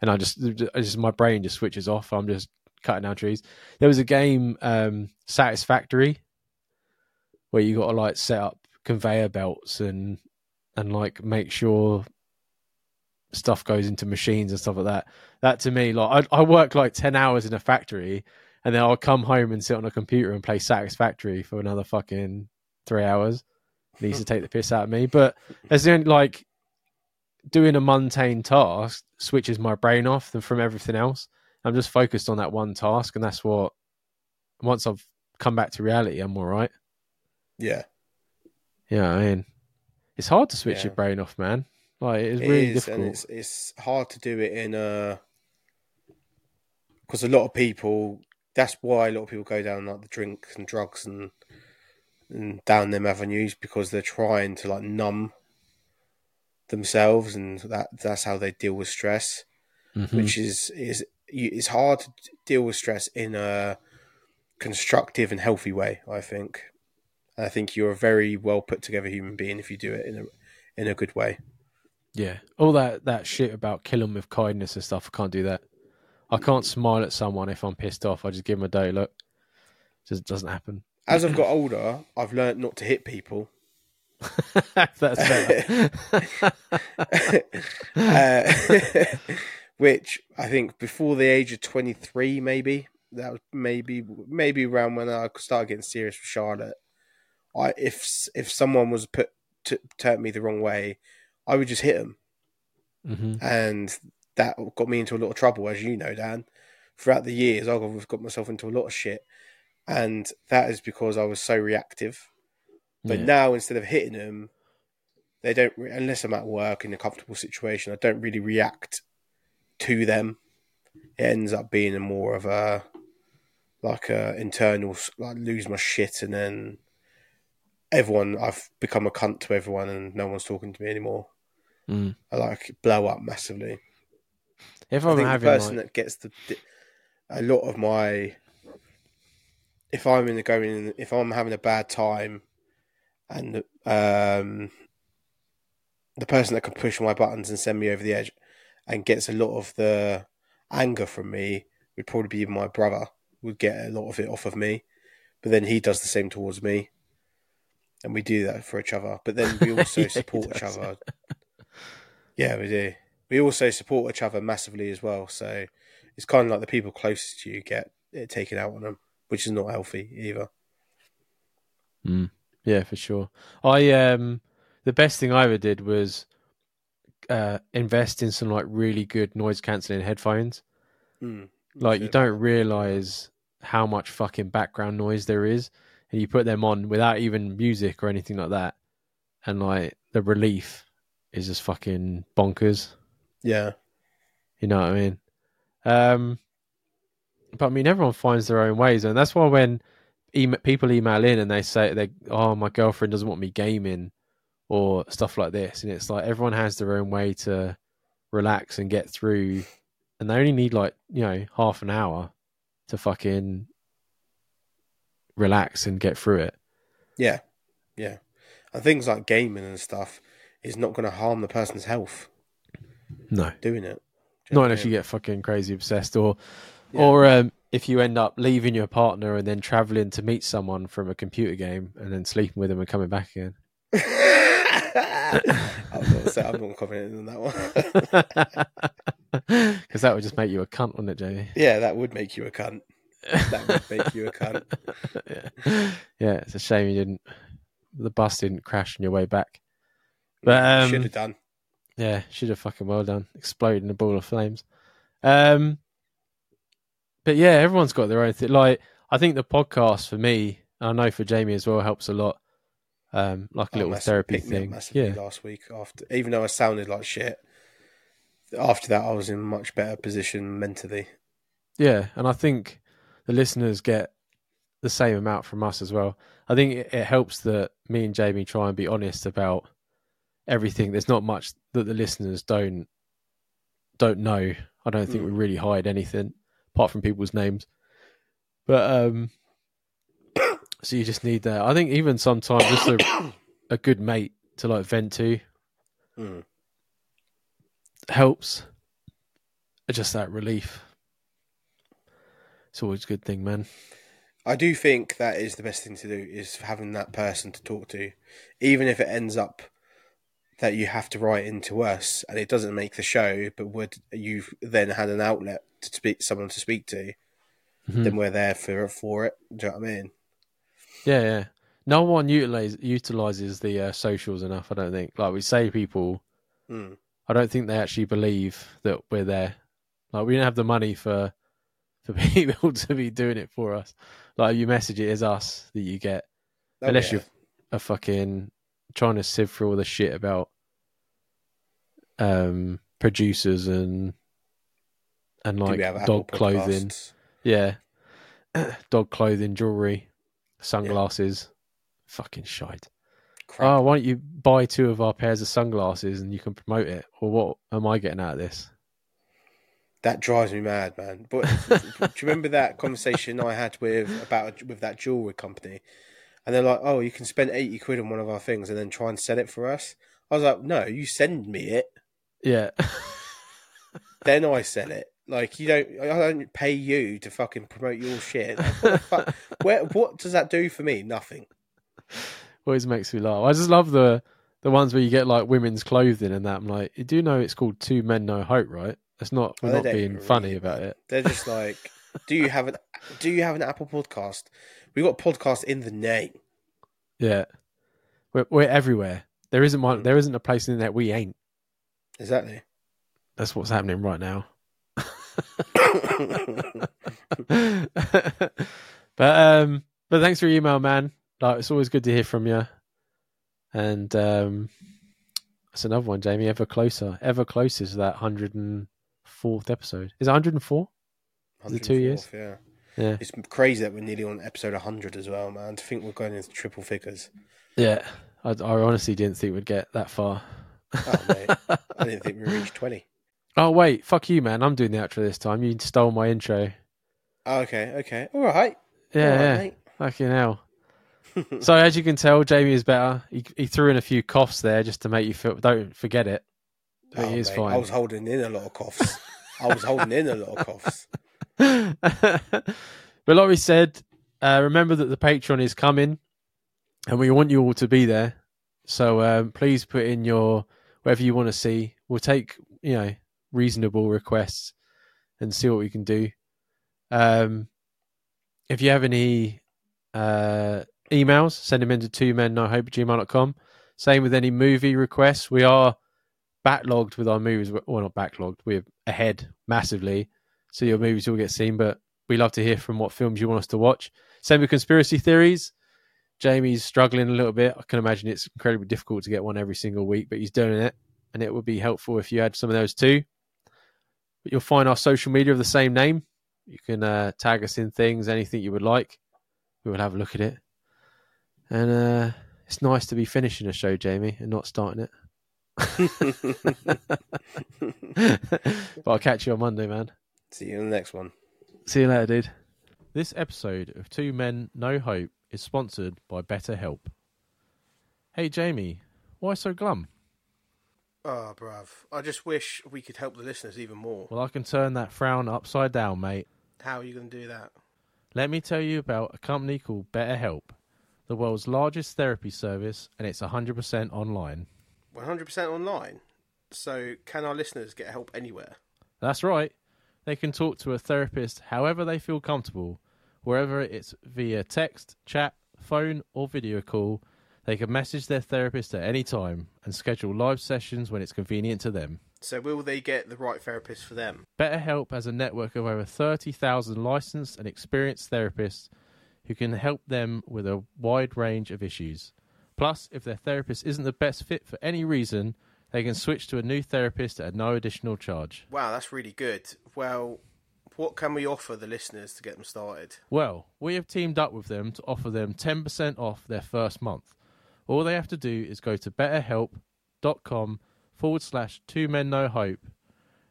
S2: and I just, I just my brain just switches off. I'm just cutting down trees. There was a game, um, Satisfactory, where you got to like set up conveyor belts and and like make sure stuff goes into machines and stuff like that. That to me, like I, I work like ten hours in a factory, and then I'll come home and sit on a computer and play Satisfactory for another fucking three hours. Used to take the piss out of me, but as the only like doing a mundane task switches my brain off from everything else. I'm just focused on that one task, and that's what. Once I've come back to reality, I'm all right.
S1: Yeah.
S2: Yeah, I mean, it's hard to switch
S1: Yeah.
S2: your brain off, man. Like it's
S1: It
S2: really
S1: is,
S2: difficult.
S1: and it's it's hard to do it in a because a lot of people. That's why a lot of people go down like the drinks and drugs and and down them avenues because they're trying to like numb themselves, and that that's how they deal with stress.
S2: Mhm.
S1: Which is is you- it's hard to deal with stress in a constructive and healthy way. I think. And I think you're a very well put together human being if you do it in a in a good way.
S2: Yeah, all that that shit about kill 'em with kindness and stuff. I can't do that. I can't smile at someone if I'm pissed off. I just give them a dirty look. Just doesn't happen.
S1: As I've got older, I've learnt not to hit people.
S2: That's better.
S1: uh, which I think before the age of 23, maybe that was maybe maybe around when I started getting serious with Charlotte. I if if someone was put to turn me the wrong way, I would just hit them,
S2: hmm
S1: and that got me into a lot of trouble, as you know, Dan. Throughout the years, I've got myself into a lot of shit, and that is because I was so reactive. But
S2: yeah.
S1: now instead of hitting them, they don't re- unless I'm at work in a comfortable situation. I don't really react to them. It ends up being a more of a like a internal like lose my shit and then everyone I've become a cunt to everyone and no one's talking to me anymore.
S2: Mm.
S1: I like blow up massively.
S2: if
S1: I
S2: I'm
S1: think the
S2: having
S1: person
S2: like,
S1: that gets the a lot of my if I'm in the going if I'm having a bad time and um the person that can push my buttons and send me over the edge and gets a lot of the anger from me would probably be my brother would get a lot of it off of me. But then he does the same towards me. And we do that for each other. But then we also support each other yeah we do we also support each other massively as well so it's kind of like the people closest to you get it taken out on them which is not healthy either
S2: Mm. Yeah, for sure. I um the best thing I ever did was uh invest in some like really good noise cancelling headphones.
S1: Mm.
S2: Like you don't realize how much fucking background noise there is and you put them on without even music or anything like that and like the relief is just fucking bonkers.
S1: yeah
S2: You know what I mean? Um, but I mean, everyone finds their own ways, and that's why when ema people email in and they say they, "Oh, my girlfriend doesn't want me gaming," or stuff like this, and it's like everyone has their own way to relax and get through, and they only need like you know half an hour to fucking relax and get through it.
S1: Yeah, yeah, and things like gaming and stuff is not going to harm the person's health
S2: No,
S1: doing it. Do
S2: not
S1: know what I
S2: unless you get fucking crazy obsessed, or
S1: Yeah.
S2: or um, if you end up leaving your partner and then traveling to meet someone from a computer game and then sleeping with them and coming back again.
S1: I'm not, so I'm not confident in that one.
S2: Because that would just make you a cunt, wouldn't it, Jamie?
S1: yeah, that would make you a cunt. That would make you a cunt.
S2: yeah. yeah, it's a shame you didn't. The bus didn't crash on your way back. But um,
S1: Should have done.
S2: Yeah, should have fucking well done. Exploded in a ball of flames. Um, but yeah, everyone's got their own thing. Like, I think the podcast for me, I know for Jamie as well, helps a lot. Um, like a
S1: Oh,
S2: little therapy thing. Yeah,
S1: last week after, even though I sounded like shit. After that, I was in a much better position mentally.
S2: yeah, and I think the listeners get the same amount from us as well. I think it, it helps that me and Jamie try and be honest about everything. There's not much that the listeners don't don't know. I don't think
S1: Mm.
S2: we really hide anything apart from people's names. But um so you just need that. I think even sometimes just a, a good mate to like vent to
S1: Mm.
S2: helps. Just that relief. It's always a good thing, man.
S1: I do think that is the best thing to do is having that person to talk to, even if it ends up that you have to write into us and it doesn't make the show, but would you've then had an outlet to speak someone to speak to,
S2: Mhm.
S1: then we're there for it for it. Do you know what I mean?
S2: Yeah, yeah. No one utilize, utilizes the uh, socials enough. I don't think. Like we say, people.
S1: Mm.
S2: I don't think they actually believe that we're there. Like we don't have the money for for people to be doing it for us. Like you message it is us that you get,
S1: Oh,
S2: unless
S1: yeah.
S2: you're a fucking trying to sift through all the shit about um producers and and like
S1: we have Apple
S2: dog clothing. Yeah. Dog clothing, jewelry, sunglasses. Fucking shite.
S1: Crap.
S2: Oh, why don't you buy two of our pairs of sunglasses and you can promote it? Or what am I getting out of this?
S1: That drives me mad, man. But do you remember that conversation I had with about with that jewelry company? And they're like, "Oh, you can spend eighty quid on one of our things and then try and sell it for us." I was like, "No, you send me it,
S2: Yeah.
S1: then I sell it. Like you don't, I don't pay you to fucking promote your shit. Like, what, fuck? Where, what does that do for me? Nothing.
S2: Always makes me laugh. I just love the the ones where you get like women's clothing and that. I'm like, you do know it's called Two Men No Hope, right? That's not we're not being
S1: even
S2: funny about it.
S1: They're just like, "Do you have an Do you have an Apple podcast? We got podcast in the name."
S2: Yeah. We're we're everywhere. There isn't one
S1: Mm.
S2: there isn't a place in there we ain't.
S1: Exactly.
S2: That's what's happening right now. but um but thanks for your email man like it's always good to hear from you and um that's another one jamie ever closer ever closer to that 104th episode is it 104 Is it two years?
S1: Yeah.
S2: Yeah
S1: It's crazy that we're nearly on episode 100 as well, man. To think we're going into triple figures.
S2: yeah I, I honestly didn't think we'd get that far
S1: Oh, mate. I didn't think we reached 20.
S2: oh wait fuck you man i'm doing the outro this time you stole my intro
S1: Oh, okay, okay. All right.
S2: yeah
S1: All right,
S2: yeah
S1: mate.
S2: fucking hell so as you can tell jamie is better he, he threw in a few coughs there just to make you feel don't forget it but
S1: Oh,
S2: he is
S1: mate,
S2: fine
S1: I was holding in a lot of coughs. I was holding in a lot of coughs.
S2: but like we said, uh, remember that the Patreon is coming, and we want you all to be there. So um, please put in your whatever you want to see. We'll take you know reasonable requests and see what we can do. Um, if you have any uh, emails, send them into two men no hope gmail.com. Same with any movie requests. We are backlogged with our movies. Well, not backlogged. We're ahead massively. So your movies will get seen, but we love to hear from what films you want us to watch. Same with conspiracy theories. Jamie's struggling a little bit. I can imagine it's incredibly difficult to get one every single week, but he's doing it. And it would be helpful if you had some of those too. But you'll find our social media of the same name. You can uh, tag us in things, anything you would like. We will have a look at it. And uh, it's nice to be finishing a show, Jamie, and not starting it. but I'll catch you on Monday, man.
S1: See you in the next one.
S2: See you later, dude. This episode of Two Men No Hope is sponsored by BetterHelp. Hey, Jamie, why so glum?
S1: Oh, bruv. I just wish we could help the listeners even more.
S2: Well, I can turn that frown upside down, mate.
S1: How are you going to do that?
S2: Let me tell you about a company called BetterHelp, the world's largest therapy service, and it's 100% online.
S1: 100% online. So, can our listeners get help anywhere?
S2: That's right. They can talk to a therapist however they feel comfortable, wherever it's via text, chat, phone, or video call. They can message their therapist at any time and schedule live sessions when it's convenient to them.
S1: So will they get the right therapist for them?
S2: BetterHelp has a network of over 30,000 licensed and experienced therapists who can help them with a wide range of issues. Plus, if their therapist isn't the best fit for any reason, they can switch to a new therapist at no additional charge.
S1: Wow, that's really good. Well, what can we offer the listeners to get them started?
S2: Well, we have teamed up with them to offer them 10% off their first month. All they have to do is go to betterhelp.com forward slash two men no hope.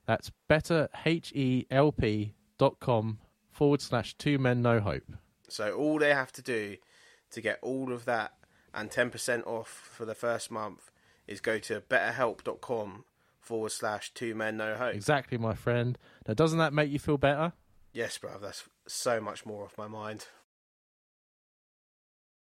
S2: That's better H E L P dot com forward slash two men no hope.
S1: So all they have to do to get all of that and 10% off for the first month is go to betterhelp.com forward slash two men no hope.
S2: Exactly, my friend. Now, doesn't that make you feel better?
S1: Yes, bruv, that's so much more off my mind.